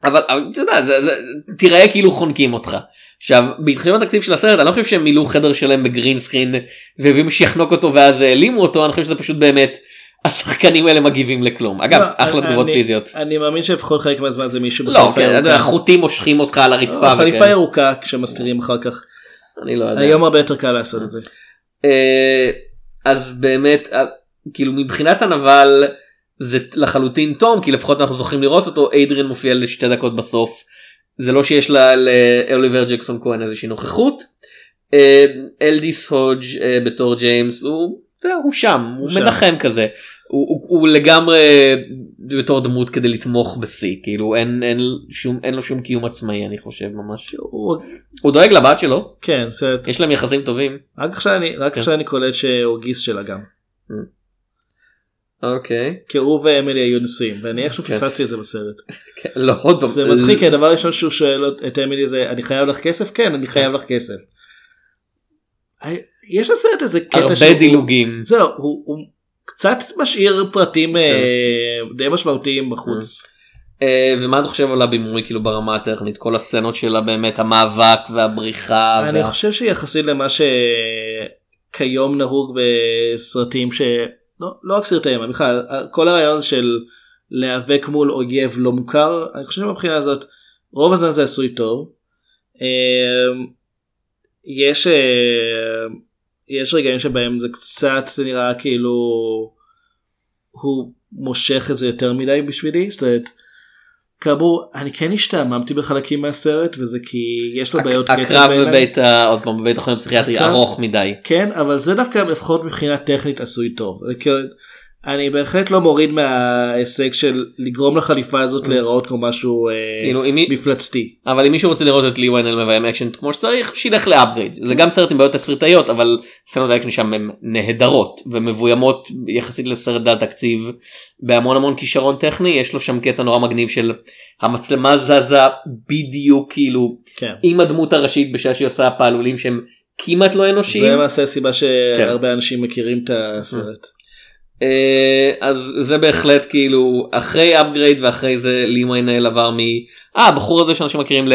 אבל אבל אתה יודע זה, זה תיראה כאילו חונקים אותך. עכשיו בהתחילת התקציב של הסרט אני לא חושב שהם מילאו חדר שלם בגרין סקרין והביאו מישהו שיחנוק אותו ואז העלימו אותו אני חושב שזה פשוט באמת השחקנים האלה מגיבים לכלום אגב לא, אחלה אני- תגובות אני- פיזיות. אני מאמין שלפחות חלק מהזמן זה מישהו לא כן, ירוקה. חוטים מושכים אותך על הרצפה. חליפה וכאלה. ירוקה כשמסתירים אחר כך. אני לא יודע. היום הרבה יותר קל לעשות את זה. אה, אז באמת אה, כאילו מבחינת הנבל זה לחלוטין תום כי לפחות אנחנו זוכים לראות אותו איידריאן מופיע לשתי דקות בסוף. זה לא שיש לה לאוליבר ג'קסון כהן איזושהי נוכחות. אה, אלדיס הודג' אה, בתור ג'יימס הוא הוא שם הוא שם. מנחם כזה הוא, הוא, הוא לגמרי בתור דמות כדי לתמוך בשיא כאילו אין, אין, שום, אין לו שום קיום עצמאי אני חושב ממש הוא- הוא דואג לבת שלו כן. אומרת, יש להם יחסים טובים. רק עכשיו אני רק כן. עכשיו אני קולט שהוא גיס שלה גם. אוקיי. כי הוא ואמילי היו נשואים ואני איכשהו כן. פספסתי את זה בסרט. כן, לא עוד פעם. זה מצחיק כי הדבר הראשון שהוא שואל את אמילי זה אני חייב לך כסף כן אני חייב לך כסף. יש לסרט איזה קטע הרבה דילוגים. זהו הוא, קצת משאיר פרטים כן. אה, די משמעותיים בחוץ. אה, ומה אתה חושב על הבימוי כאילו ברמה הטכנית כל הסצנות שלה באמת המאבק והבריחה. אני חושב שיחסית למה שכיום נהוג בסרטים ש... לא, לא רק סרטים, אבל בכלל כל הרעיון של להיאבק מול אויב לא מוכר אני חושב שמבחינה הזאת רוב הזמן זה עשוי טוב. אה, יש אה, יש רגעים שבהם זה קצת זה נראה כאילו הוא מושך את זה יותר מדי בשבילי זאת אומרת כאמור אני כן השתעממתי בחלקים מהסרט וזה כי יש לו בעיות קצב הקרב. בבית ה- עוד פעם בבית החולים הפסיכיאטרי ארוך מדי. כן אבל זה דווקא לפחות מבחינה טכנית עשוי טוב. אני בהחלט לא מוריד מההישג של לגרום לחליפה הזאת להיראות כמו משהו אה, כאילו, אם מפלצתי. אבל אם מישהו רוצה לראות את לי ויינל מביים אקשן כמו שצריך שילך ל Upgrade זה גם סרט עם בעיות תסריטאיות אבל סצנות האקשן שם הן נהדרות ומבוימות יחסית לסרט דל תקציב בהמון המון כישרון טכני יש לו שם קטע נורא מגניב של המצלמה זזה בדיוק כאילו כן. עם הדמות הראשית בשעה שהיא עושה פעלולים שהם כמעט לא אנושיים. זה למעשה הסיבה כן. שהרבה אנשים מכירים את הסרט. אה, אז זה בהחלט כאילו אחרי Upgrade ואחרי זה לי ויינל עבר מ... אה הבחור הזה שאנשים מכירים ל...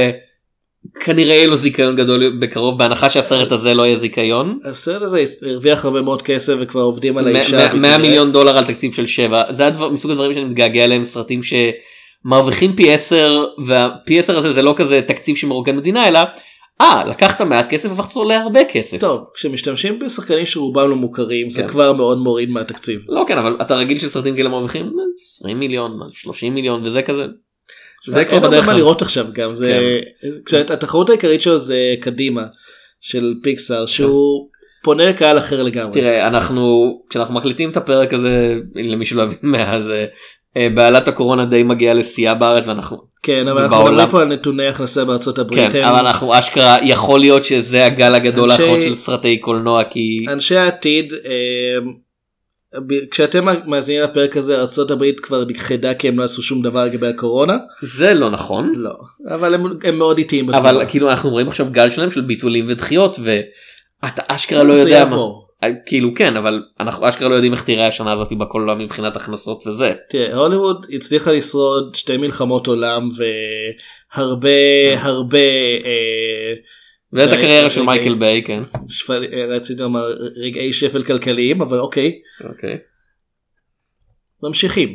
כנראה יהיה לו זיכיון גדול בקרוב בהנחה שהסרט הזה לא יהיה זיכיון. הסרט הזה הרוויח הרבה מאוד כסף וכבר עובדים על האישה. 100 הבלתי נראית. מיליון דולר על תקציב של 7 זה הדבר, מסוג הדברים שאני מתגעגע אליהם סרטים שמרוויחים פי 10 והפי 10 הזה זה לא כזה תקציב שמרוקן מדינה אלא אה לקחת מעט כסף והפכת אותו להרבה כסף. טוב כשמשתמשים בשחקנים שרובם לא מוכרים זה כן. כבר מאוד מוריד מהתקציב. לא כן אבל אתה רגיל שסרטים כאלה מרוויחים 20 מיליון 30 מיליון וזה כזה. זה כבר בדרך כלל. לראות עכשיו גם זה כשהתחרות העיקרית שלו זה קדימה של פיקסאר שהוא פונה לקהל אחר לגמרי. תראה אנחנו כשאנחנו מקליטים את הפרק הזה למי שלא הבין מה זה אה, בעלת הקורונה די מגיעה לשיאה בארץ ואנחנו כן אבל אנחנו. מדברים פה על נתוני הכנסה בארצות כן הברית. הם- אבל אנחנו אשכרה יכול להיות שזה הגל הגדול אנשי- האחרון של סרטי קולנוע כי אנשי העתיד אה, כשאתם מאזינים לפרק הזה ארצות הברית כבר נכחדה כי הם לא עשו שום דבר לגבי הקורונה זה לא נכון לא אבל הם, הם מאוד איטיים אבל. כאילו אנחנו רואים עכשיו גל שלם של ביטולים ודחיות ואתה אשכרה לא זה יודע מה. יעבור. כאילו כן אבל אנחנו אשכרה לא יודעים איך תראה השנה הזאת בקולנוע מבחינת הכנסות וזה. תראה הוליווד הצליחה לשרוד שתי מלחמות עולם והרבה הרבה אה, ואת הקריירה של. מייקל ביי כן. אה, רציתי לומר רגעי שפל כלכליים אבל אוקיי אוקיי. ממשיכים.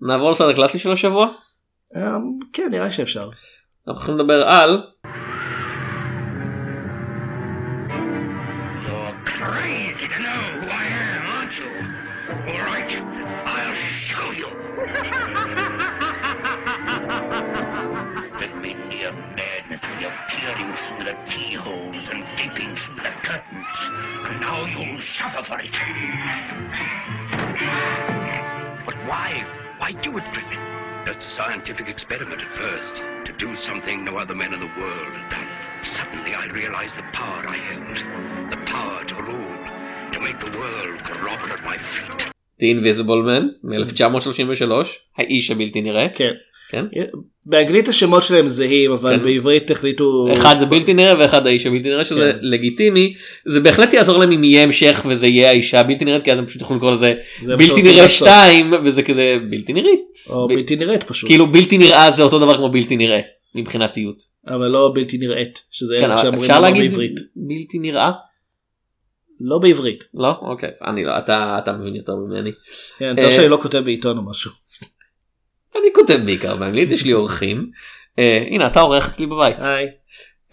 נעבור לסרט הקלאסי של השבוע. אה, כן נראה שאפשר. אנחנו לדבר על crazy to know who I am, aren't you? All right, I'll show you. That mania of madness when you're peering through the keyholes and gaping through the curtains. And now you'll suffer for it. But why? Why do it, Griffin? Just a scientific experiment at first, to do something no other men in the world had done. Suddenly I realized the power I held, the power to rule, to make the world grovel at my feet. The Invisible Man מ-1933 האיש הבלתי נראה. כן. כן. באנגלית השמות שלהם זהים אבל כן. בעברית החליטו אחד זה בלתי נראה ואחד האיש הבלתי נראה שזה כן. לגיטימי זה בהחלט יעזור להם אם יהיה המשך וזה יהיה האישה הבלתי נראית כי אז הם פשוט יכולים לקרוא לזה בלתי נראה לעשות. 2 וזה כזה בלתי נראית. או ב- בלתי נראית פשוט כאילו בלתי נראה זה אותו דבר כמו בלתי נראה מבחינת ציות. אבל לא בלתי נראית שזה כן, אבל שאמורים אפשר לומר להגיד בעברית בלתי נראה? לא בעברית לא? אוקיי אני לא אתה אתה מבין יותר ממני. כן, אה, שאני לא כותב בעיתון או משהו אני כותב בעיקר באנגלית יש לי אורחים. אה, הנה אתה עורך אצלי בבית. היי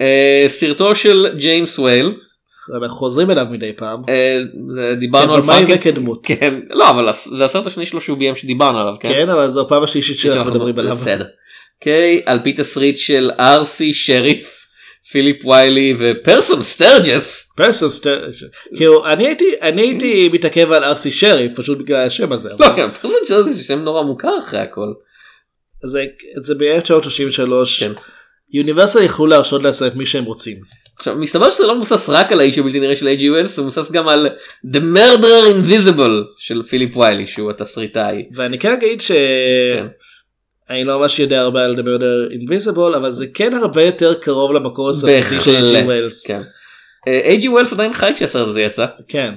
אה, סרטו של ג'יימס וייל אנחנו חוזרים אליו מדי פעם אה, זה- דיברנו על פרנקנס- וכדמות. כן לא אבל זה הסרט השני שלו שהוא ביים שדיברנו עליו כן. כן אבל זו הפעם השלישית שאנחנו- מדברים עליו בסדר. אוקיי על פי תסריט של אר.סי שריף פיליפ ויילי ופרסטון סטרג'ס. פרסטון סטר... כאילו אני הייתי אני הייתי מתעכב על אר.סי שריף פשוט בגלל השם הזה לא כן פרסטון סטרג'ס זה שם נורא מוכר אחרי הכל. זה זה ב-1933 כן. יוניברסל יכלו להרשות לעצמם את מי שהם רוצים עכשיו מסתבר שזה לא מבוסס רק על האיש הבלתי נראה של אייץ'.ג'י וולס זה מבוסס גם על The Murderer Invisible של פיליפ ויילי שהוא התסריטאי. ואני כן אגיד ש... כן. אני לא ממש יודע הרבה על The Murderer Invisible אבל זה כן הרבה יותר קרוב למקור הסרטי של. H.G. וולס. כן. אייץ'.ג'י וולס עדיין חי כשהסרט הזה יצא. כן,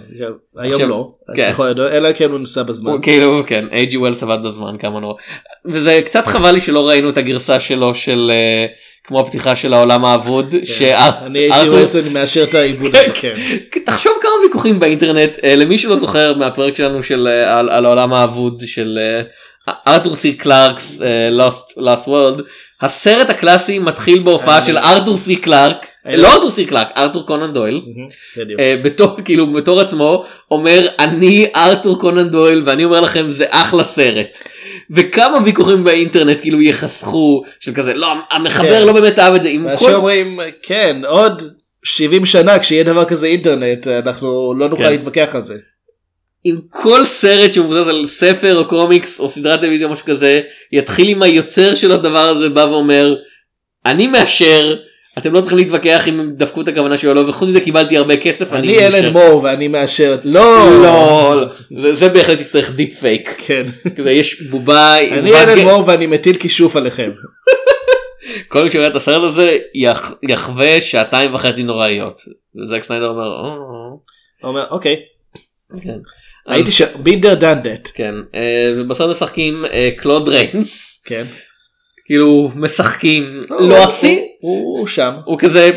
היום לא, כן. אלא כן הוא ניסה בזמן. כאילו כן אייץ'.ג'י וולס עבד בזמן כמה נורא. וזה קצת חבל לי שלא ראינו את הגרסה שלו של אה, כמו הפתיחה של העולם האבוד. כן. אני. ארתור- וולס אני מאשר את העיבוד הזה, כן. תחשוב כמה ויכוחים באינטרנט אה, למי שלא זוכר מהפרק שלנו של אה, על, העולם האבוד של ארתור סי קלארק'ס אה, Lost Last World הסרט הקלאסי מתחיל בהופעה אני- של ארתור סי קלארק לא ארתור סי קלארק ארתור קונן דויל. אה, בתור כאילו בתור עצמו אומר אני ארתור קונן דויל ואני אומר לכם זה אחלה סרט. וכמה ויכוחים באינטרנט כאילו ייחסכו של כזה לא המחבר כן. לא באמת אהב את זה שאומרים כן עוד 70 שנה כשיהיה דבר כזה אינטרנט אנחנו לא נוכל כן. להתווכח על זה. עם כל סרט שמבוסס על ספר או קומיקס או סדרת טלוויזיה או משהו כזה יתחיל עם היוצר של הדבר הזה בא ואומר אני מאשר אתם לא צריכים להתווכח אם הם דפקו את הכוונה שלו לא וחוץ מזה קיבלתי הרבה כסף אני מאשר." אלן מור ואני מאשר לא לא לא, זה, זה בהחלט יצטרך דיפ פייק כן. כזה יש בובה אני אלן גט- מור ואני מטיל כישוף עליכם. כל מי שרואה את הסרט הזה יח, יחווה שעתיים וחצי נוראיות. זק סניידר אומר "או, הוא אומר אוקיי כן. הייתי שם been there done that כן אה, ובסרט משחקים אה, קלוד ריינס כן. כאילו משחקים הוא- לא השיא הוא שם הוא כזה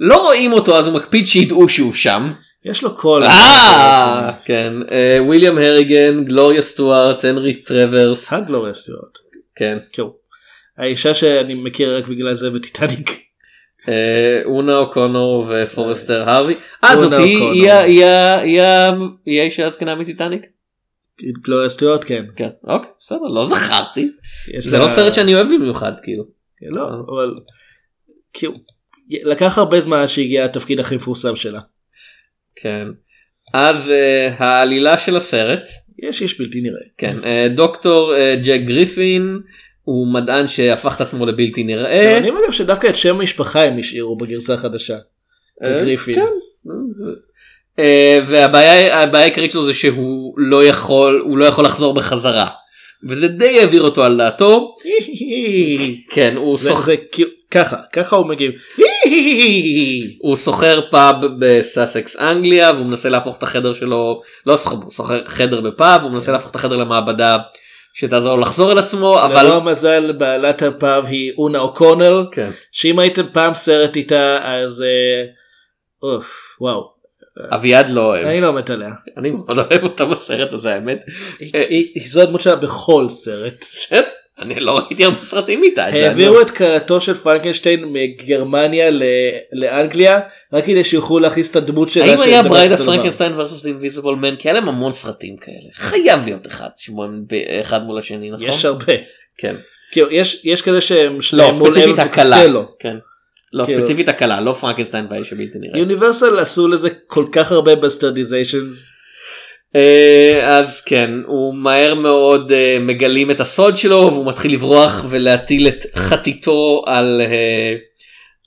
לא רואים אותו אז הוא מקפיד שידעו שהוא שם. יש לו קול. אה כן אה, וויליאם הריגן גלוריה סטוארט הנרי טרוורס הגלוריה סטוארט. כן האישה שאני מכיר רק בגלל זה וטיטניק. אה, אונה אוקונור ופורסטר הארווי. אה אונה זאת היא האישה הזקנה מטיטניק? גלוריה סטיוארט כן. כן אוקיי בסדר לא זכרתי. זה לא סרט שאני אוהב במיוחד כאילו. לא אבל. כאילו, לקח הרבה זמן שהגיע התפקיד הכי מפורסם שלה. כן. אז אה, העלילה של הסרט יש איש בלתי נראה. כן אה, דוקטור אה, ג'ק גריפין הוא מדען שהפך את עצמו לבלתי נראה. אני אגב שדווקא את שם המשפחה הם השאירו בגרסה החדשה. אה, גריפין. כן. אה, והבעיה הבעיה העיקרית שלו זה שהוא לא יכול הוא לא יכול לחזור בחזרה. וזה די העביר אותו על דעתו. כן הוא זה- סוח- זה כאילו- ככה ככה הוא מגיב. הוא שוכר פאב בסאסקס אנגליה והוא מנסה להפוך את החדר שלו לא שוכר חדר בפאב הוא מנסה להפוך את החדר למעבדה שתעזור לחזור אל עצמו אבל ללא המזל בעלת הפאב היא אונה אוקונר כן. שאם הייתם פעם סרט איתה אז אה, אוף וואו אביעד לא אוהב אני לא מת עליה. אני מאוד אוהב אותה בסרט הזה האמת. היא- היא- היא- זו הדמות שלה בכל סרט. אני לא ראיתי הרבה סרטים איתה. העבירו לא- את כלתו של פרנקנשטיין מגרמניה לאנגליה רק כדי שיוכלו להכניס את הדמות שלה. האם היה Bride of Frankenstein versus Invisible Man כי היה להם המון סרטים כאלה חייב להיות אחד אחד מול השני נכון? יש הרבה. כן. יש יש כזה שהם לא שניהם מול הכלה. וקוסטלו. כן. לא כאילו- ספציפית הכלה לא פרנקנשטיין והאיש הבלתי נראה. יוניברסל עשו לזה כל כך הרבה bastardizations. אה, אז כן הוא מהר מאוד אה, מגלים את הסוד שלו והוא מתחיל לברוח ולהטיל את חתיתו על אה,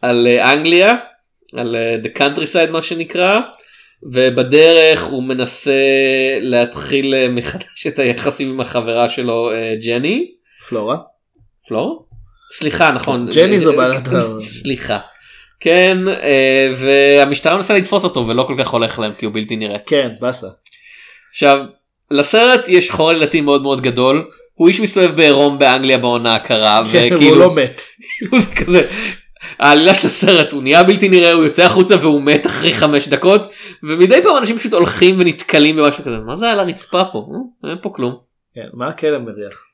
על אנגליה על the countryside מה שנקרא ובדרך הוא מנסה להתחיל מחדש את היחסים עם החברה שלו ג'ני פלורה. פלור? סליחה נכון ג'ני זו בעלת ה- סליחה כן והמשטרה מנסה לתפוס אותו ולא כל כך הולך להם כי הוא בלתי נראה. כן באסה. עכשיו לסרט יש חור עלילתי מאוד מאוד גדול הוא איש מסתובב בעירום באנגליה בעונה הקרה כן, וכאילו לא מת. כאילו זה כזה העלילה של הסרט הוא נהיה בלתי נראה הוא יוצא החוצה והוא מת אחרי חמש דקות ומדי פעם אנשים פשוט הולכים ונתקלים במשהו כזה מה זה על הרצפה פה אה, אין פה כלום כן, מה הכלב מריח?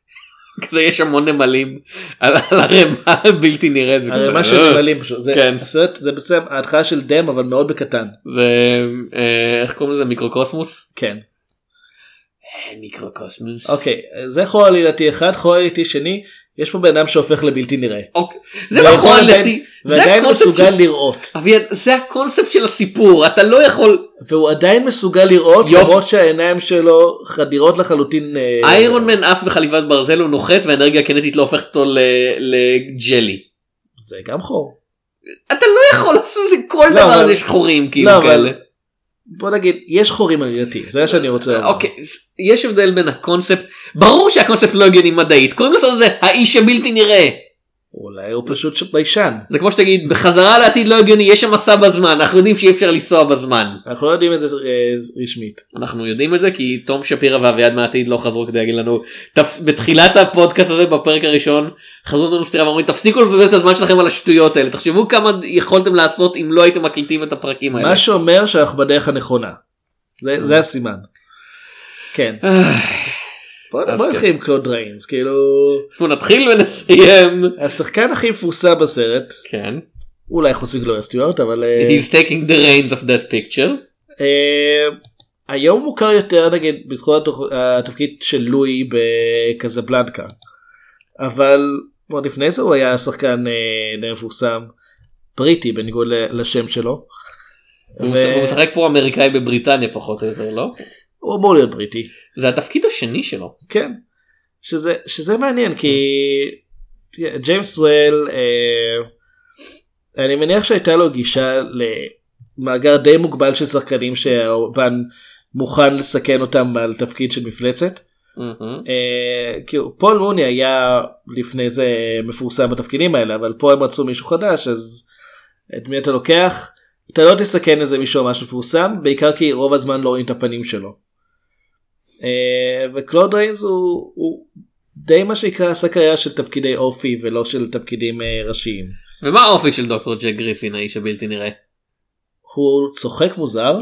כזה יש המון נמלים על על הרמה הבלתי נראית. וכזה, הרי מה אה, שנמלים פשוט. זה כן. הסרט זה בעצם ההתחלה של דם אבל מאוד בקטן. זה אה, קוראים לזה מיקרוקוסמוס? כן. מיקרוקוסמוס. אוקיי זה חור עלילתי אחד חור עלילתי שני יש פה בן אדם שהופך לבלתי נראה. אוקיי. זה לא חור עלילתי. ועדיין מסוגל של- לראות. אביעד, זה הקונספט של הסיפור אתה לא יכול והוא עדיין מסוגל לראות. למרות שהעיניים שלו חדירות לחלוטין. אה, איירון מן עף בחליבת ברזל הוא נוחת והאנרגיה הקינטית לא הופכת אותו לג'לי. זה גם חור. אתה לא יכול לעשות את זה כל לא, דבר אבל- יש חורים כאילו לא, אבל- כאלה. בוא נגיד יש חורים עלילתי זה מה שאני רוצה. לומר. אוקיי יש הבדל בין הקונספט ברור שהקונספט לא הגיוני מדעית קוראים לזה האיש הבלתי נראה. אולי הוא פשוט ביישן. זה כמו שתגיד בחזרה לעתיד לא הגיוני יש שם מסע בזמן אנחנו יודעים שאי אפשר לנסוע בזמן. אנחנו לא יודעים את זה אה, רשמית. אנחנו יודעים את זה כי תום שפירא ואביעד מהעתיד לא חזרו כדי להגיד לנו "תפ- בתחילת הפודקאסט הזה בפרק הראשון חזרו לנו סטירה ואומרים תפסיקו לבזבז את הזמן שלכם על השטויות האלה תחשבו כמה יכולתם לעשות אם לא הייתם מקליטים את הפרקים האלה. מה שאומר שאנחנו בדרך הנכונה. זה זה הסימן. כן. בוא בוא כן. נתחיל עם קלוד ריינס כאילו אנחנו נתחיל ונסיים. השחקן הכי מפורסם בסרט כן. אולי חוץ מגלוריה סטיוארט אבל אה, He's taking the reins of that picture. אה, היום מוכר יותר נגיד בזכות התפקיד של לואי בקזבלנקה אבל עוד לפני זה הוא היה שחקן אה, די מפורסם בריטי בניגוד לשם שלו. הוא משחק פה אמריקאי בבריטניה פחות או יותר לא? הוא אמור להיות בריטי זה התפקיד השני שלו. כן שזה שזה מעניין כי ג'יימס וול אה, אני מניח שהייתה לו גישה למאגר די מוגבל של שחקנים שהאורבן מוכן לסכן אותם על תפקיד של מפלצת. מהמם. אה, כאילו פול מוני היה לפני זה מפורסם בתפקידים האלה אבל פה הם רצו מישהו חדש אז את מי אתה לוקח אתה לא תסכן איזה מישהו ממש מפורסם בעיקר כי רוב הזמן לא רואים את הפנים שלו. אה, וקלוד ריינס הוא, הוא די מה שנקרא עשה קריירה של תפקידי אופי ולא של תפקידים אה, ראשיים. ומה האופי של דוקטור ג'ק גריפין האיש הבלתי נראה? הוא צוחק מוזר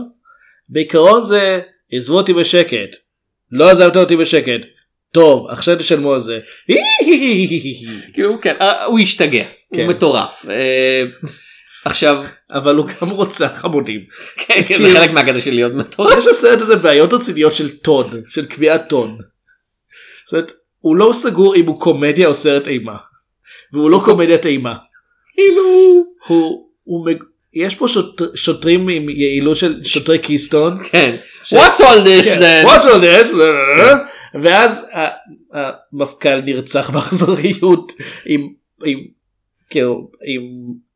בעיקרון זה עזבו אותי בשקט לא עזבת אותי בשקט טוב עכשיו תשלמו על זה. כאילו כן אה, הוא השתגע כן. הוא מטורף אה, עכשיו אבל הוא גם רוצח המונים. כן, זה חלק מהקטע של להיות מטורף. יש לסרט הזה בעיות רציניות של טון של קביעת טון. זאת אומרת, הוא לא סגור אם הוא קומדיה או סרט אימה. והוא לא קומדיית אימה. כאילו הוא. יש פה שוט... שוטרים עם יעילות של שוטרי קיסטון. כן what's all this כן, then? What's all this? ואז המפכ"ל נרצח באכזריות עם, עם, כאילו, עם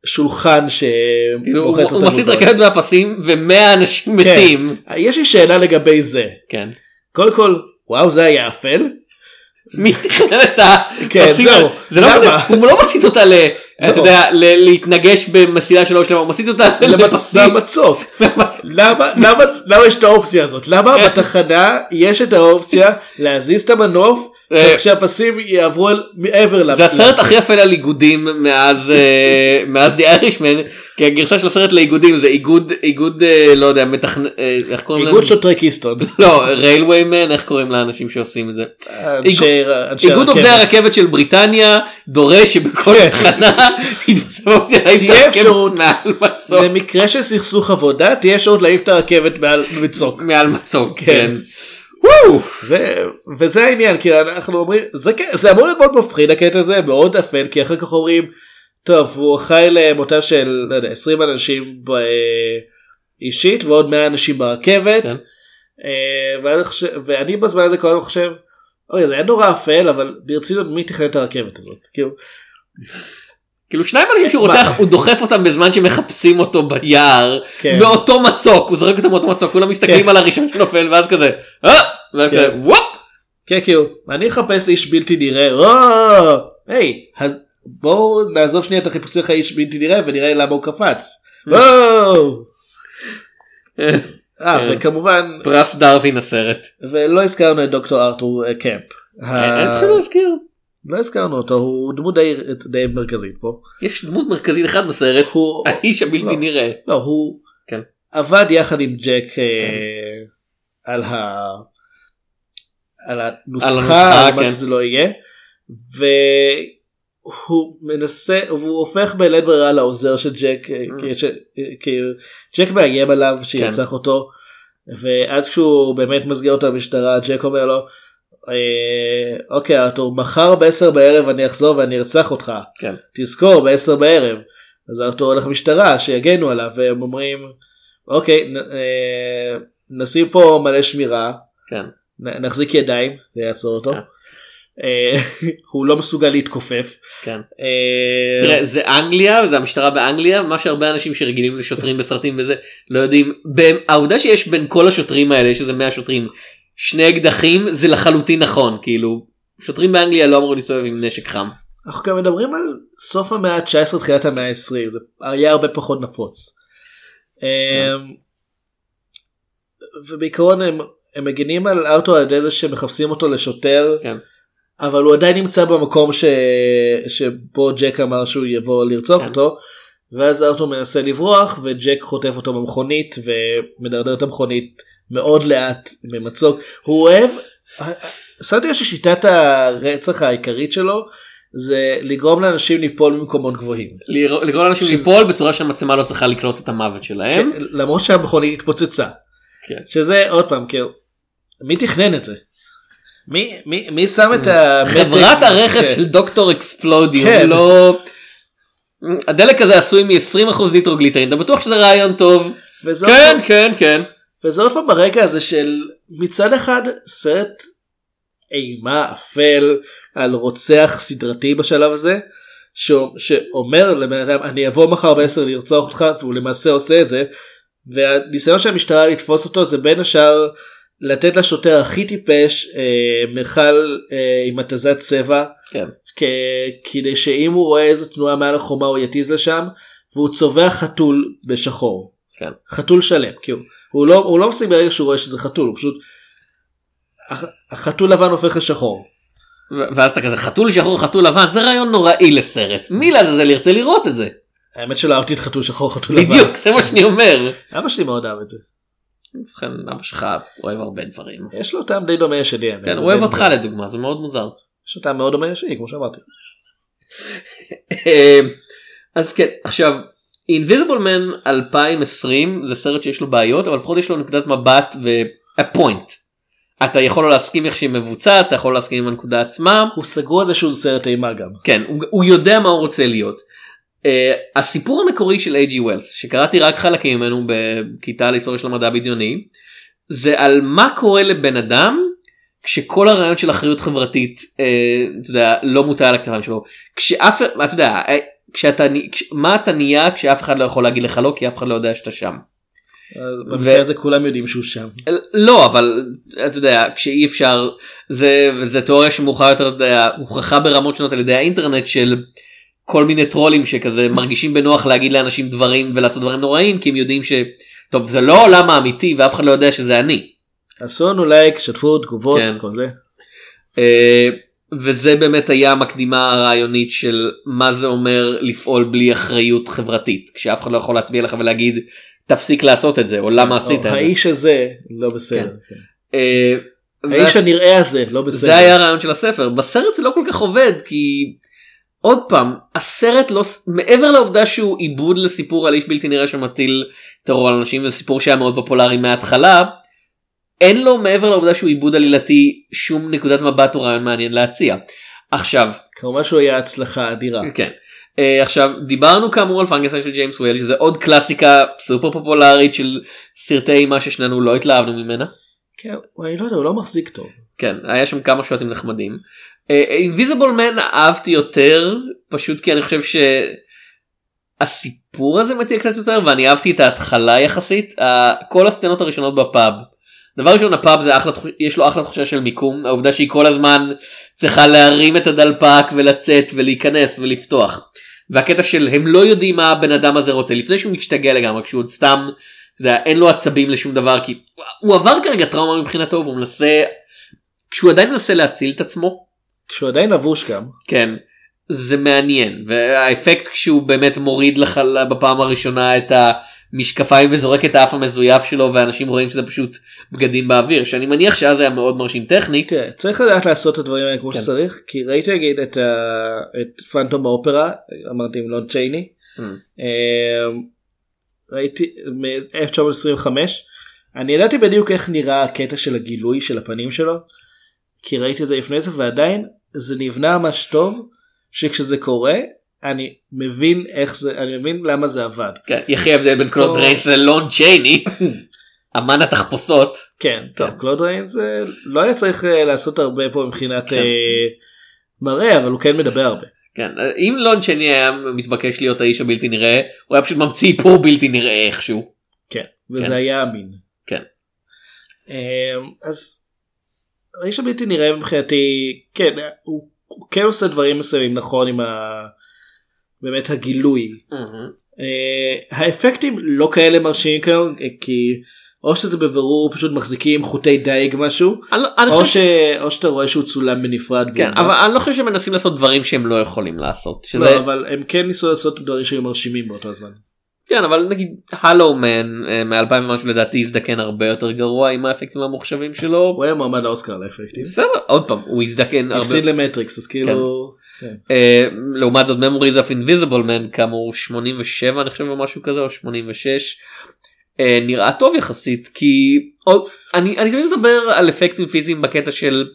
שולחן ש... כאילו, הוא מסיט רכבת מהפסים ומאה אנשים כן. מתים. יש לי שאלה לגבי זה. כן. קודם כל, וואו זה היה אפל. מי תכנן את כן, הפסים. האלה? זה לא למה? הוא לא מסיט אותה ל... אתה לא. יודע, ל- להתנגש במסילה שלו שלמה, הוא מסיט אותה לפסים. למצוק. למה יש את האופציה הזאת? למה בתחנה יש את האופציה להזיז את המנוף כך שהפסים יעברו אל- מעבר ל... זה הסרט הכי יפה לאיגודים מאז אה, מאז The Irishman כי הגרסה של הסרט לאיגודים זה איגוד איגוד אה, לא יודע מתכנן אה, איך קוראים להם? איגוד שוטרי קיסטון. לא ריילווי מן איך קוראים לאנשים שעושים את זה? איגוד עובדי הרכבת. של בריטניה דורש שבכל כן. תחנה תהיה אפשרות מעל מצוק. במקרה של סכסוך עבודה תהיה אפשרות להעיף את הרכבת מעל מצוק. מעל מצוק כן. ו- וזה העניין כי אנחנו אומרים זה כן- זה אמור להיות מאוד מפחיד הקטע הזה מאוד אפל כי אחר כך אומרים טוב הוא חי למותה של לא יודע, 20 אנשים ב- אישית ועוד 100 אנשים ברכבת כן. אה, ואני, חושב, ואני בזמן הזה כל הזמן חושב אוי זה היה נורא אפל אבל ברצינות מי תכנן את הרכבת הזאת כאילו כאילו שניים אנשים שהוא רוצח הוא דוחף אותם בזמן שמחפשים אותו ביער כן. מאותו מצוק הוא זורק אותם מאותו מצוק כולם מסתכלים כן. על הראשון שנופל ואז כזה אה כן. וופ כן כאילו אני אחפש איש בלתי נראה או, היי אז בואו נעזוב שנייה את החיפושי אחרי איש בלתי נראה ונראה למה הוא קפץ. אה. וכמובן פרס דרווין הסרט. ולא הזכרנו את דוקטור ארתור אה, קמפ. אין צריכים להזכיר. לא הזכרנו אותו הוא דמות די, די מרכזית פה. יש דמות מרכזית אחת בסרט הוא האיש הבלתי לא. נראה. לא הוא כן. עבד יחד עם ג'ק אה, על ה... על הנוסחה, הנוסחה, על מה כן. שזה לא יהיה. והוא מנסה והוא הופך בלית ברירה לעוזר של ג'ק אה, Mm. כי, ג'ק מאיים עליו כן. שירצח אותו ואז כשהוא באמת מסגר אותו במשטרה ג'ק אומר לו אה, אוקיי ארתור מחר ב-10 בערב אני אחזור ואני ארצח אותך כן. תזכור ב-10 בערב אז ארתור הולך למשטרה שיגנו עליו והם אומרים אוקיי אה, נשים פה מלא שמירה כן. נחזיק ידיים זה יעצור אותו. כן. אה, הוא לא מסוגל להתכופף. כן. אה, תראה זה אנגליה זה המשטרה באנגליה מה שהרבה אנשים שרגילים לשוטרים בסרטים וזה לא יודעים העובדה שיש בין כל השוטרים האלה יש איזה 100 שוטרים שני אקדחים זה לחלוטין נכון כאילו שוטרים באנגליה לא אמורים להסתובב עם נשק חם. אנחנו גם מדברים על סוף המאה ה-19 תחילת המאה ה-20 זה היה הרבה פחות נפוץ. אה, ובעיקרון הם, הם מגינים על ארתור על ידי זה שמחפשים אותו לשוטר כן. אבל הוא עדיין נמצא במקום ש... שבו ג'ק אמר שהוא יבוא לרצוח כן. אותו ואז ארתור מנסה לברוח וג'ק חוטף אותו במכונית ומדרדר את המכונית מאוד לאט ממצוק הוא אוהב לב ששיטת הרצח העיקרית שלו זה לגרום לאנשים ליפול ממקומות גבוהים. לגרום לאנשים ש- ליפול בצורה שהמצלמה לא צריכה לקלוט את המוות שלהם. כן, למרות שהמכונית התפוצצה. כן. שזה עוד פעם כאילו מי תכנן את זה? מי מי מי שם את המתג? חברת הרכב כן. של דוקטור אקספלודיום כן. לא... הדלק הזה עשוי מ-20% ניטרוגליצרין אתה בטוח שזה רעיון טוב עוד כן כן כן וזה עוד פעם ברקע הזה של מצד אחד סרט אימה אפל על רוצח סדרתי בשלב הזה ש... שאומר לבן אדם אני אבוא מחר בעשר לרצוח אותך והוא למעשה עושה את זה והניסיון של המשטרה לתפוס אותו זה בין השאר לתת לשוטר הכי טיפש אה, מכל אה, עם התזת צבע כן. כ- כדי שאם הוא רואה איזה תנועה מעל החומה הוא יתיז לשם והוא צובע חתול בשחור. כן. חתול שלם כי הוא, לא הוא לא מפסיק ברגע שהוא רואה שזה חתול הוא פשוט הח- החתול לבן הופך לשחור. ואז אתה כזה חתול שחור חתול לבן זה רעיון נוראי לסרט מי לעזאזל ירצה לראות את זה האמת שלא אהבתי את חתול שחור חתול לבן. בדיוק זה מה שאני אומר. אבא שלי מאוד אהב את זה. ובכן אבא שלך אוהב הרבה דברים. יש לו טעם די דומה. האמת, כן, הוא אוהב אותך. לדוגמה זה מאוד מוזר. יש לו טעם מאוד דומה לשלי כמו שאמרתי. אה, אז כן עכשיו Invisible Man 2020 זה סרט שיש לו בעיות אבל לפחות יש לו נקודת מבט והפוינט. אתה יכול לא להסכים איך שהיא מבוצעת אתה יכול להסכים עם הנקודה עצמה הוא סגור על זה שהוא סרט אימה גם. כן הוא, הוא יודע מה הוא רוצה להיות. Uh, הסיפור המקורי של איי.ג'י ווילס שקראתי רק חלקים ממנו בכיתה להיסטוריה של המדע הבדיוני זה על מה קורה לבן אדם כשכל הרעיון של אחריות חברתית uh, אתה יודע לא מוטל על הכתפיים שלו כשאף אתה יודע אה, כשאתה כש, מה אתה נהיה כשאף אחד לא יכול להגיד לך לא כי אף אחד לא יודע שאתה שם. במקרה הזה כולם יודעים שהוא שם. לא אבל אתה יודע כשאי אפשר זה וזה תיאוריה שמאוחר יותר הוכחה ברמות שונות על ידי האינטרנט של כל מיני טרולים שכזה מרגישים בנוח להגיד לאנשים דברים ולעשות דברים נוראים כי הם יודעים שטוב זה לא העולם האמיתי ואף אחד לא יודע שזה אני. עשו לנו לייק שתפו תגובות כן. כל זה. אה, וזה באמת היה המקדימה הרעיונית של מה זה אומר לפעול בלי אחריות חברתית כשאף אחד לא יכול להצביע לך ולהגיד תפסיק לעשות את זה או למה עשית את זה. האיש הזה לא בסדר. כן. אה, האיש הנראה הזה לא בסדר. זה היה הרעיון של הספר בסרט זה לא כל כך עובד כי עוד פעם הסרט לא מעבר לעובדה שהוא עיבוד לסיפור על איש בלתי נראה שמטיל טרור על אנשים וסיפור שהיה מאוד פופולרי מההתחלה. אין לו מעבר לעובדה שהוא עיבוד עלילתי שום נקודת מבט או רעיון מעניין להציע. עכשיו כמובן שהוא היה הצלחה אדירה. כן. אה, עכשיו דיברנו כאמור על פרנקנשטיין של ג'יימס וויל שזה עוד קלאסיקה סופר פופולרית של סרטי אימה ששנינו לא התלהבנו ממנה. כן, אני לא יודע הוא לא מחזיק טוב. כן היה שם כמה שוטים נחמדים. Invisible Man אהבתי יותר פשוט כי אני חושב שהסיפור הזה מציע קצת יותר ואני אהבתי את ההתחלה יחסית ה- כל הסצנות הראשונות בפאב. דבר ראשון הפאב זה אחלה יש לו אחלה תחושה של מיקום העובדה שהיא כל הזמן צריכה להרים את הדלפק ולצאת ולהיכנס ולפתוח. והקטע של הם לא יודעים מה הבן אדם הזה רוצה לפני שהוא משתגע לגמרי כשהוא עוד סתם אתה יודע, אין לו עצבים לשום דבר כי הוא עבר כרגע טראומה מבחינתו והוא מנסה כשהוא עדיין מנסה להציל את עצמו כשהוא עדיין לבוש גם. כן זה מעניין והאפקט כשהוא באמת מוריד לך בפעם הראשונה את המשקפיים וזורק את האף המזויף שלו ואנשים רואים שזה פשוט בגדים באוויר שאני מניח שאז היה מאוד מרשים טכנית תראה, צריך לדעת לעשות את הדברים האלה כמו כן. שצריך כי ראיתי נגיד את, ה... את פנטום האופרה אמרתי עם לון צ'ייני Mm. אמ, ראיתי מ-1925 אני ידעתי בדיוק איך נראה הקטע של הגילוי של הפנים שלו כי ראיתי את זה לפני זה ועדיין זה נבנה ממש טוב שכשזה קורה אני מבין איך זה אני מבין למה זה עבד כן, יחי ההבדל בין קלוד ריינס ללון צ'ייני אמן התחפושות כן טוב. קלוד ריין זה לא היה צריך אה, לעשות הרבה פה מבחינת כן. אה, מראה אבל הוא כן מדבר הרבה. כן אם לון צ'ייני היה מתבקש להיות האיש הבלתי נראה הוא היה פשוט ממציא איפור בלתי נראה איכשהו. כן, וזה כן. היה אמין. כן. אמ, אז האיש הבלתי נראה מבחינתי כן הוא כן עושה דברים מסוימים נכון עם ה... באמת הגילוי. אה, האפקטים לא כאלה מרשימים כיום אה, כי או שזה בבירור פשוט מחזיקים חוטי דייג משהו אני לא- אני או, חושב ש... או שאתה רואה שהוא צולם בנפרד. כן אבל אני לא חושב שמנסים לעשות דברים שהם לא יכולים לעשות שזה לא, אבל הם כן ניסו לעשות דברים שהיו מרשימים באותו הזמן. כן אבל נגיד הלו מן מ-2000 ומשהו לדעתי הזדקן הרבה יותר גרוע עם האפקטים המוחשבים שלו. הוא היה מועמד לאוסקר לאפקטים. בסדר עוד פעם הוא הזדקן הרבה. הפסיד למטריקס אז כאילו כן. לעומת זאת Memories of Invisible Man כאמור 87 אני חושב או משהו כזה או 86 אה, נראה טוב יחסית כי או, אני, אני תמיד מדבר על אפקטים פיזיים בקטע של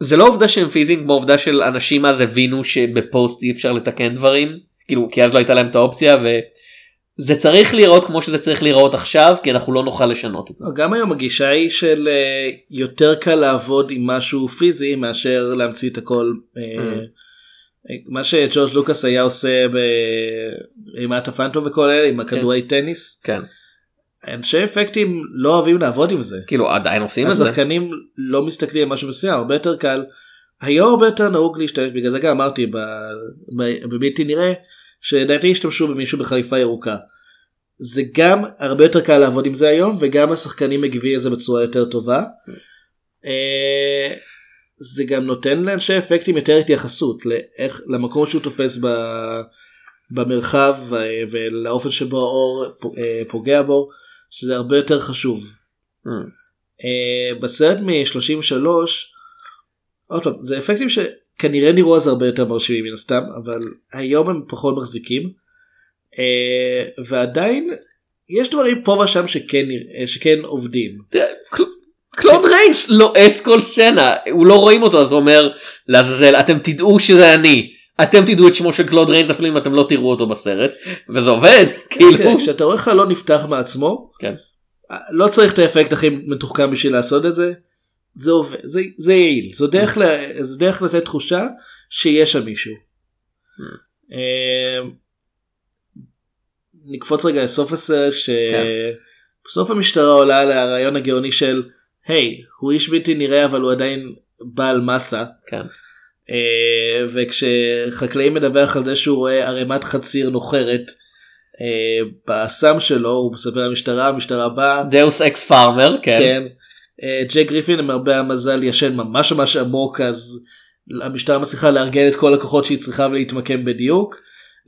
זה לא עובדה שהם פיזיים כמו עובדה של אנשים אז הבינו שבפוסט אי אפשר לתקן דברים כאילו כי אז לא הייתה להם את האופציה וזה צריך להיראות כמו שזה צריך להיראות עכשיו כי אנחנו לא נוכל לשנות את זה. גם היום הגישה היא של אה, יותר קל לעבוד עם משהו פיזי מאשר להמציא את הכל. אה, מה שג'ורג' לוקאס היה עושה באימת הפנטום וכל אלה עם הכדורי טניס. כן אנשי אפקטים לא אוהבים לעבוד עם זה. כאילו עדיין עושים את זה. השחקנים לא מסתכלים על משהו מסוים הרבה יותר קל. היום הרבה יותר נהוג להשתמש בגלל זה גם אמרתי ב- ב- בבלתי נראה שלדעתי השתמשו במישהו בחליפה ירוקה. זה גם הרבה יותר קל לעבוד עם זה היום וגם השחקנים מגיבים לזה בצורה יותר טובה. זה גם נותן לאנשי אפקטים יותר התייחסות לאיך למקום שהוא תופס ב, במרחב אה, ולאופן שבו האור אה, פוגע בו שזה הרבה יותר חשוב. Mm. בסרט מ-33 עוד פעם זה אפקטים שכנראה נראו אז הרבה יותר מרשימים מן הסתם אבל היום הם פחות מחזיקים ועדיין יש דברים פה ושם שכן שכן עובדים. קלוד ריינס לועס כל סצנה הוא לא רואים אותו אז הוא אומר לעזאזל אתם תדעו שזה אני אתם תדעו את שמו של קלוד ריינס אפילו אם אתם לא תראו אותו בסרט וזה עובד כאילו תראה, כשאתה רואה חלון נפתח מעצמו כן. לא צריך את האפקט הכי מתוחכם בשביל לעשות את זה. זה עובד זה, זה יעיל זו דרך, ל, זו דרך לתת תחושה שיש שם מישהו. אה, נקפוץ רגע לסוף הסרט שבסוף המשטרה עולה על הרעיון הגאוני של היי הוא איש בלתי נראה אבל הוא עדיין בעל מסה. כן. אה, וכשחקלאי מדווח על זה שהוא רואה ערימת חציר נוחרת אה, באסם שלו הוא מספר למשטרה המשטרה באה deus ex farmer כן. כן. אה, ג'ק גריפין למרבה המזל ישן ממש ממש עמוק אז המשטרה מצליחה לארגן את כל הכוחות שהיא צריכה ולהתמקם בדיוק.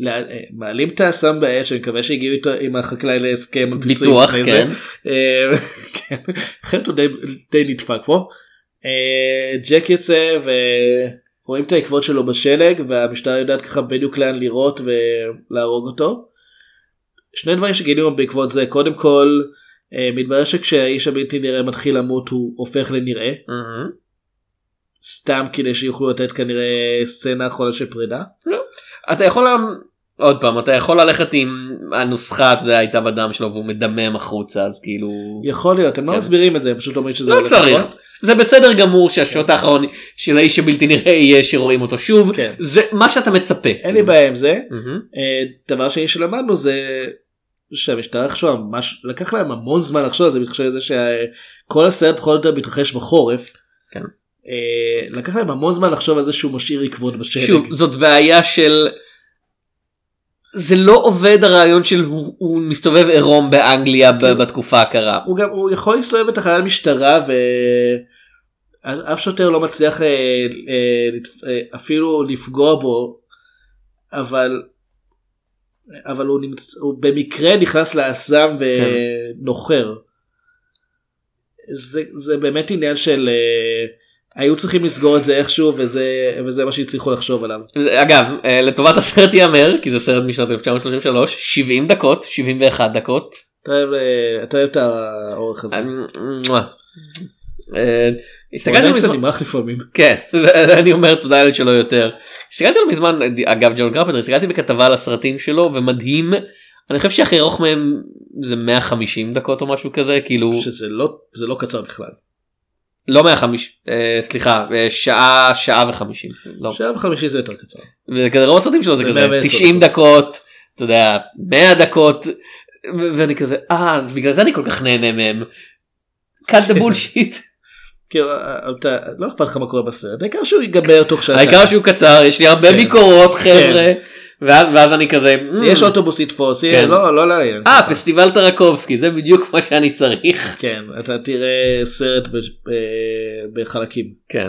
אה, מעלים את האסם באש אני מקווה שהגיעו איתו עם החקלאי להסכם על פיצויים ביטוח. כן. אה, כן, אחרת הוא די, נדפק פה. אה, ג'ק יוצא ורואים את העקבות שלו בשלג והמשטרה יודעת ככה בדיוק לאן לירות ולהרוג אותו. שני דברים שגילינו בעקבות זה קודם כל מתברר שכשהאיש הבלתי נראה מתחיל למות הוא הופך לנראה. סתם כדי שיוכלו לתת כנראה סצנה אחרונה של פרידה. אתה יכול עוד פעם אתה יכול ללכת עם הנוסחה אתה יודע הייתה בדם שלו והוא מדמם החוצה אז כאילו יכול להיות הם לא כן. מסבירים את זה פשוט אומרים שזה לא צריך לקרות. זה בסדר גמור שהשוט האחרון של האיש הבלתי נראה יהיה שרואים אותו שוב כן. זה מה שאתה מצפה. אין לי בעיה עם זה. אה, דבר שני שלמדנו זה שהמשטרה חשבה ממש לקח להם המון זמן לחשוב על זה בהתחשב בזה שכל הסרט פחות או יותר מתרחש בחורף. כן. אה, לקח להם המון זמן לחשוב על זה שהוא משאיר עקבות בשלג. שוב זאת בעיה של זה לא עובד הרעיון של הוא, הוא מסתובב עירום באנגליה ב- בתקופה הקרה. הוא גם הוא יכול להסתובב בתחנת משטרה ואף שוטר לא מצליח אה, אה, אה, אפילו לפגוע בו אבל אבל הוא, נמצ... הוא במקרה נכנס לאסם ונוחר. זה, זה באמת עניין של אה, היו צריכים לסגור את זה איכשהו וזה וזה מה שהצליחו לחשוב עליו. אגב אה, לטובת הסרט ייאמר כי זה סרט משנת 1933 70 דקות 71 דקות. אתה אוהב, אה, אתה אוהב את האורך הזה. אה, הסתכלתי מזמן נמרח לפעמים. כן אני אומר תודה לאל שלא יותר. הסתכלתי לו מזמן אגב ג'ון קרפטר הסתכלתי בכתבה על הסרטים שלו ומדהים אני חושב שהכי ארוך מהם זה 150 דקות או משהו כזה כאילו שזה לא זה לא קצר בכלל. לא 150 אה, סליחה אה, שעה שעה וחמישים לא שעה וחמישי זה יותר קצר. וכזה רוב הסרטים שלו זה זה כזה 110 90 דקות אתה יודע 100 דקות ואני כזה אה אז בגלל זה אני כל כך נהנה מהם. cut the bullshit כאילו, אתה לא אכפת לך מה קורה בסרט העיקר שהוא ייגמר תוך שעה. העיקר שהוא קצר יש לי הרבה כן. ביקורות חבר'ה ואז ואז אני כזה זה "מ, יש אוטובוס יתפוס כן. לא לא לעניין. אה פסטיבל טרקובסקי זה בדיוק מה שאני צריך כן אתה תראה סרט ב- ב- בחלקים. כן.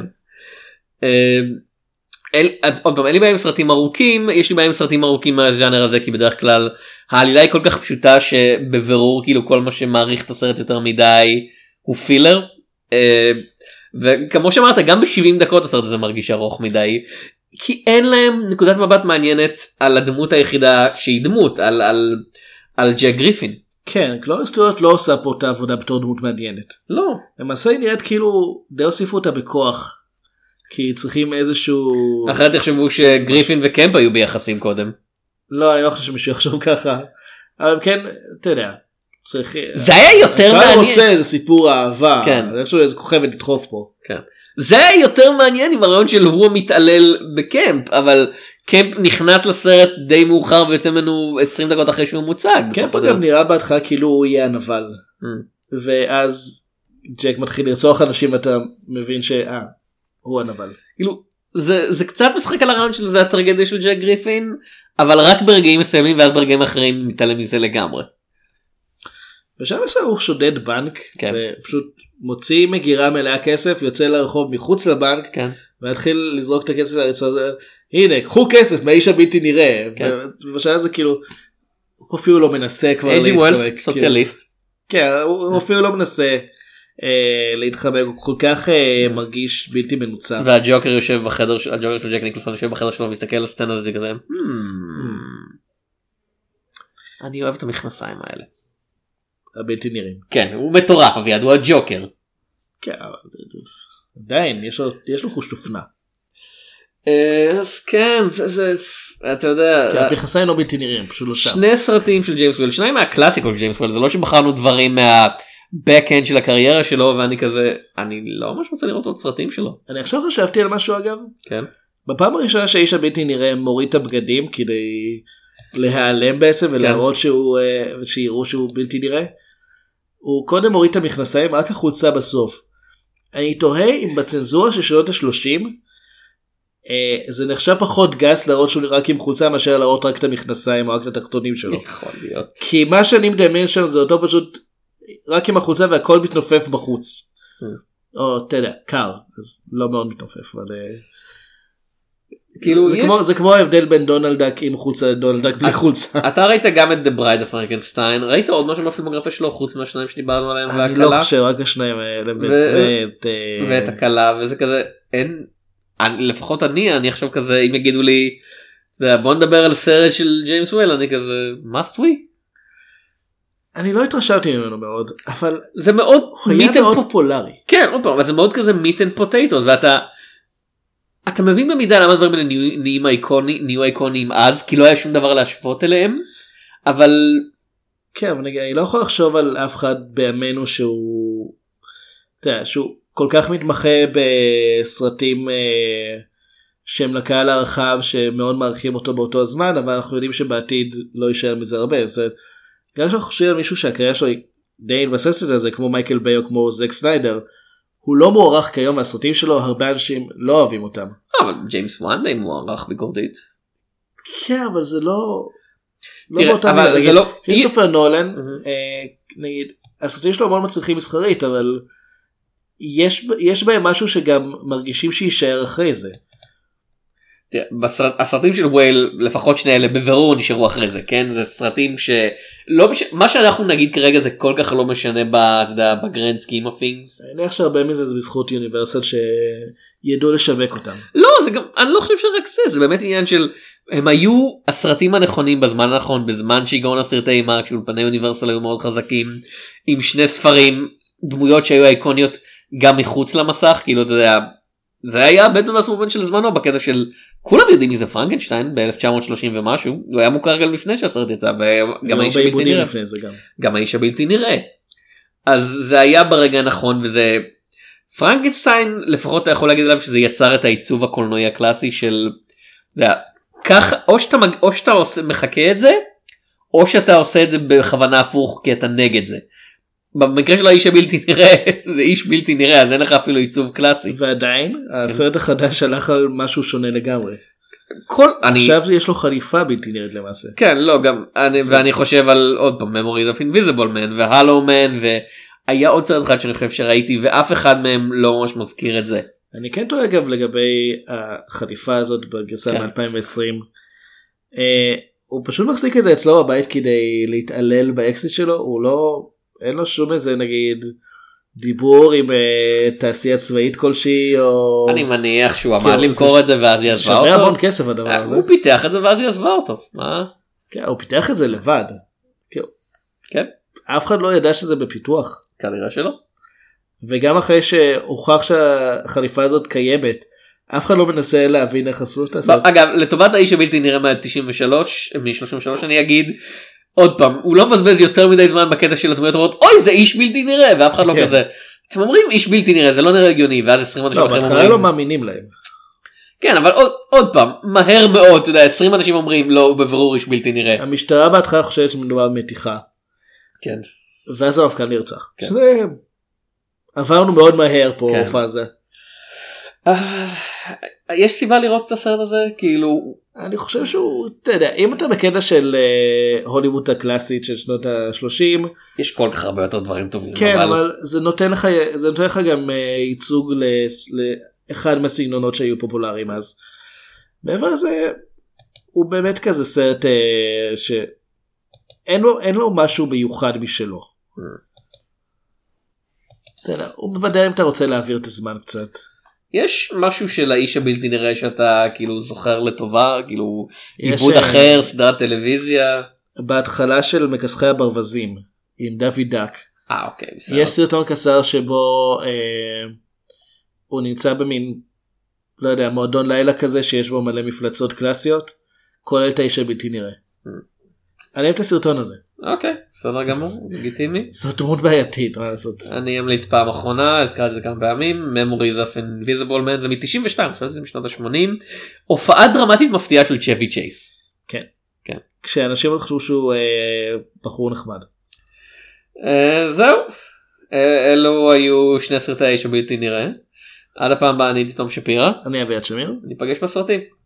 אל, אז עוד פעם אין לי בעיה עם סרטים ארוכים יש לי בעיה עם סרטים ארוכים מהז'אנר הזה כי בדרך כלל העלילה היא כל כך פשוטה שבבירור כאילו כל מה שמעריך את הסרט יותר מדי הוא פילר. אה, וכמו שאמרת גם ב-70 דקות הסרט הזה מרגיש ארוך מדי. כי אין להם נקודת מבט מעניינת על הדמות היחידה שהיא דמות על על על ג'ק גריפין. כן קלורי סטוארט לא עושה פה את העבודה בתור דמות מעניינת. לא. למעשה היא נראית כאילו די הוסיפו אותה בכוח. כי צריכים איזשהו אחרת יחשבו שגריפין וקמפ היו ביחסים קודם. לא אני לא חושב שמישהו יחשוב ככה. אבל כן אתה יודע. צריך זה היה יותר מעניין. רוצה איזה סיפור אהבה. כן. אני חושב איזה כוכבת לדחוף פה. כן. זה היה יותר מעניין עם הרעיון של הוא המתעלל בקמפ אבל קמפ נכנס לסרט די מאוחר ויוצא ממנו 20 דקות אחרי שהוא מוצג. פה או גם נראה בהתחלה כאילו הוא יהיה הנבל. Mm. ואז ג'ק מתחיל לרצוח אנשים ואתה מבין שאה הוא הנבל. כאילו זה זה קצת משחק על הרעיון של זה הטרגדיה של ג'ק גריפין אבל רק ברגעים מסוימים ואז ברגעים אחרים מתעלם מזה לגמרי. בשלב מסוים הוא שודד בנק כן. ופשוט מוציא מגירה מלאה כסף יוצא לרחוב מחוץ לבנק כן. ומתחיל לזרוק את הכסף לרצועה הזה הנה קחו כסף מהאיש הבלתי נראה. כן. ובשלב הזה כאילו הוא אפילו לא מנסה כבר אייג'י להתחמק. ווילס כאילו. סוציאליסט. כן הוא הוא אפילו לא מנסה אה, להתחמק הוא כל כך אה, מרגיש בלתי מנוצח. והג'וקר יושב בחדר של הג'וקר של ג'ק ניקלסון יושב בחדר שלו ומסתכל על הסצנה הזאת כזה. "Hmm, אני אוהב את המכנסיים האלה. הבלתי נראים. כן הוא מטורף אביעד הוא הג'וקר. כן, עדיין יש לו יש לו חוש אופנה. אה, אז כן זה זה אתה יודע כי המכנסיים לא בלתי נראים פשוט לא שם. שני סרטים של ג'יימס וויל שניים מהקלאסיקות של ג'יימס וויל זה לא שבחרנו דברים מה back end של הקריירה שלו ואני כזה אני לא ממש רוצה לראות עוד סרטים שלו. אני עכשיו חשבתי על משהו אגב. כן. בפעם הראשונה שהאיש הבלתי נראה מוריד את הבגדים כדי להיעלם בעצם ולהראות שהוא אה, שיראו שהוא בלתי נראה. הוא קודם מוריד את המכנסיים רק החולצה בסוף. אני תוהה אם בצנזורה של שנות ה-30 זה נחשב פחות גס להראות שהוא רק עם חולצה מאשר להראות רק את המכנסיים או רק את התחתונים שלו. יכול להיות. כי מה שאני מדמיין שם זה אותו פשוט רק עם החולצה והכל מתנופף בחוץ. או אתה יודע קר אז לא מאוד מתנופף אבל אה, כאילו זה יש- כמו זה כמו ההבדל בין דונלד דק עם חולצה לדונלד דק בלי חולצה. אתה ראית גם את The Bride of Frankenstein ראית עוד משהו בפילמוגרפיה שלו חוץ מהשניים שדיברנו עליהם אני לא חושב רק השניים האלה ו- ואת, אה, ואת הכלה וזה כזה אין אני, לפחות אני אני עכשיו כזה אם יגידו לי יודע, בוא נדבר על סרט של ג'יימס וויל אני כזה must we אני לא התרשמתי ממנו מאוד אבל זה מאוד הוא היה מאוד פופולרי. כן עוד פעם זה מאוד כזה meat and potatoes ואתה. אתה מבין במידה למה הדברים האלה נהיים איקוני נהיו איקוניים אז כי לא היה שום דבר להשוות אליהם אבל כן אבל נגיד, אני לא יכול לחשוב על אף אחד בימינו שהוא אתה יודע, שהוא כל כך מתמחה בסרטים אה, שהם לקהל הרחב שמאוד מעריכים אותו באותו הזמן אבל אנחנו יודעים שבעתיד לא יישאר מזה הרבה. אומרת, גם כשאנחנו חושבים על מישהו שהקריירה שלו היא די מתבססת על זה כמו מייקל ביי או כמו זק סניידר הוא לא מוערך כיום מהסרטים שלו הרבה אנשים לא אוהבים אותם. אבל ג'יימס וואן די מוערך ביקורתית. כן אבל זה לא. לא תראה, באותה אבל. זה לא- כריסטופר נולן. אה, נגיד הסרטים שלו מאוד מצליחים מסחרית אבל יש יש בהם משהו שגם מרגישים שיישאר אחרי זה. הסרטים של וייל לפחות שני אלה בבירור נשארו אחרי זה כן זה סרטים שלא מש... מה שאנחנו נגיד כרגע זה כל כך לא משנה ב... אתה יודע, ב grand scheme of things. אני מניח שהרבה מזה זה בזכות יוניברסל שידעו לשווק אותם. לא זה גם אני לא חושב שרק זה זה באמת עניין של הם היו הסרטים הנכונים בזמן הנכון בזמן שהגעון הסרטי אימה כשאולפני יוניברסל היו מאוד חזקים עם שני ספרים דמויות שהיו איקוניות גם מחוץ למסך כאילו אתה יודע. זה היה בטמן והסמובן של זמנו בקטע של כולם יודעים מי זה פרנקנשטיין ב-1930 ומשהו הוא היה מוכר גם לפני שהסרט יצא וגם האיש הבלתי נראה גם. גם האיש הבלתי נראה. אז זה היה ברגע הנכון וזה פרנקנשטיין לפחות אתה יכול להגיד עליו שזה יצר את העיצוב הקולנועי הקלאסי של יודע, ככה או שאתה מג- או שאתה עושה מחכה את זה או שאתה עושה את זה בכוונה הפוך כי אתה נגד זה. במקרה של האיש הבלתי נראה זה איש בלתי נראה אז אין לך אפילו עיצוב קלאסי. ועדיין הסרט החדש הלך על משהו שונה לגמרי. כל אני עכשיו יש לו חליפה בלתי נראית למעשה. כן לא גם אני ואני חושב על עוד פעם memories of invisible man והלו מן והיה עוד סרט אחד שאני חושב שראיתי ואף אחד מהם לא ממש מזכיר את זה. אני כן טועה אגב לגבי החליפה הזאת בגרסה כן. מ-2020. אה, הוא פשוט מחזיק את זה אצלו בבית כדי להתעלל באקסיט שלו הוא לא אין לו שום איזה נגיד דיבור עם אה, תעשייה צבאית כלשהי או אני מניח שהוא עמד כאילו, למכור זה את זה ואז היא עזבה שווה המון אותו. כסף הדבר אה, הזה. הוא פיתח את זה ואז היא עזבה אותו. מה? כן, הוא פיתח את זה לבד. כאילו, כן. אף אחד לא ידע שזה בפיתוח. כנראה שלא. וגם אחרי שהוכח שהחליפה הזאת קיימת אף אחד לא מנסה להבין איך עשו את הסרט. אגב לטובת האיש הבלתי נראה מה-93 מ-33 אני אגיד עוד פעם הוא לא מבזבז יותר מדי זמן בקטע של הדמויות אומרות אוי זה איש בלתי נראה ואף אחד לא כן. כזה. אתם אומרים איש בלתי נראה זה לא נראה הגיוני ואז 20 אנשים לא, אחרים אומרים לא מאמינים להם. כן אבל עוד, עוד פעם מהר מאוד אתה יודע 20 אנשים אומרים לא הוא בבירור איש בלתי נראה. המשטרה בהתחלה חושבת שמדובר במתיחה כן. ואז המפכ"ל נרצח. כן. שזה עברנו מאוד מהר פה כן. פאזה. יש סיבה לראות את הסרט הזה כאילו אני חושב שהוא אתה יודע אם אתה בקטע של אה, הוליווד הקלאסית של שנות ה-30 יש כל כך הרבה יותר דברים טובים כן אבל זה נותן לך זה נותן לך גם אה, ייצוג לאחד מהסגנונות שהיו פופולריים אז. מעבר לזה הוא באמת כזה סרט אה, שאין לו אין לו משהו מיוחד משלו. יודע, הוא מוודא אם אתה רוצה להעביר את הזמן קצת. יש משהו של האיש הבלתי נראה שאתה כאילו זוכר לטובה כאילו עיבוד אה, אחר סדרת טלוויזיה. בהתחלה של מכסחי הברווזים עם דוד דק אה אוקיי בסדר. יש סרטון קצר שבו אה, הוא נמצא במין לא יודע מועדון לילה כזה שיש בו מלא מפלצות קלאסיות כולל את האיש הבלתי נראה. אני אוהב את הסרטון הזה אוקיי בסדר גמור לגיטימי. זו דמות בעייתית מה לעשות. אני אמליץ פעם אחרונה הזכרתי את זה כמה פעמים Memories of Invisible Man זה מ-92 עכשיו זה משנות ה-80 הופעה דרמטית מפתיעה של צ'בי צ'ייס. כשאנשים חשבו שהוא אה, בחור נחמד. אה, זהו אה, אלו היו שני סרטי האיש הבלתי נראה. עד הפעם הבאה אני הייתי תום שפירא אני אביעד שמיר. ניפגש בסרטים.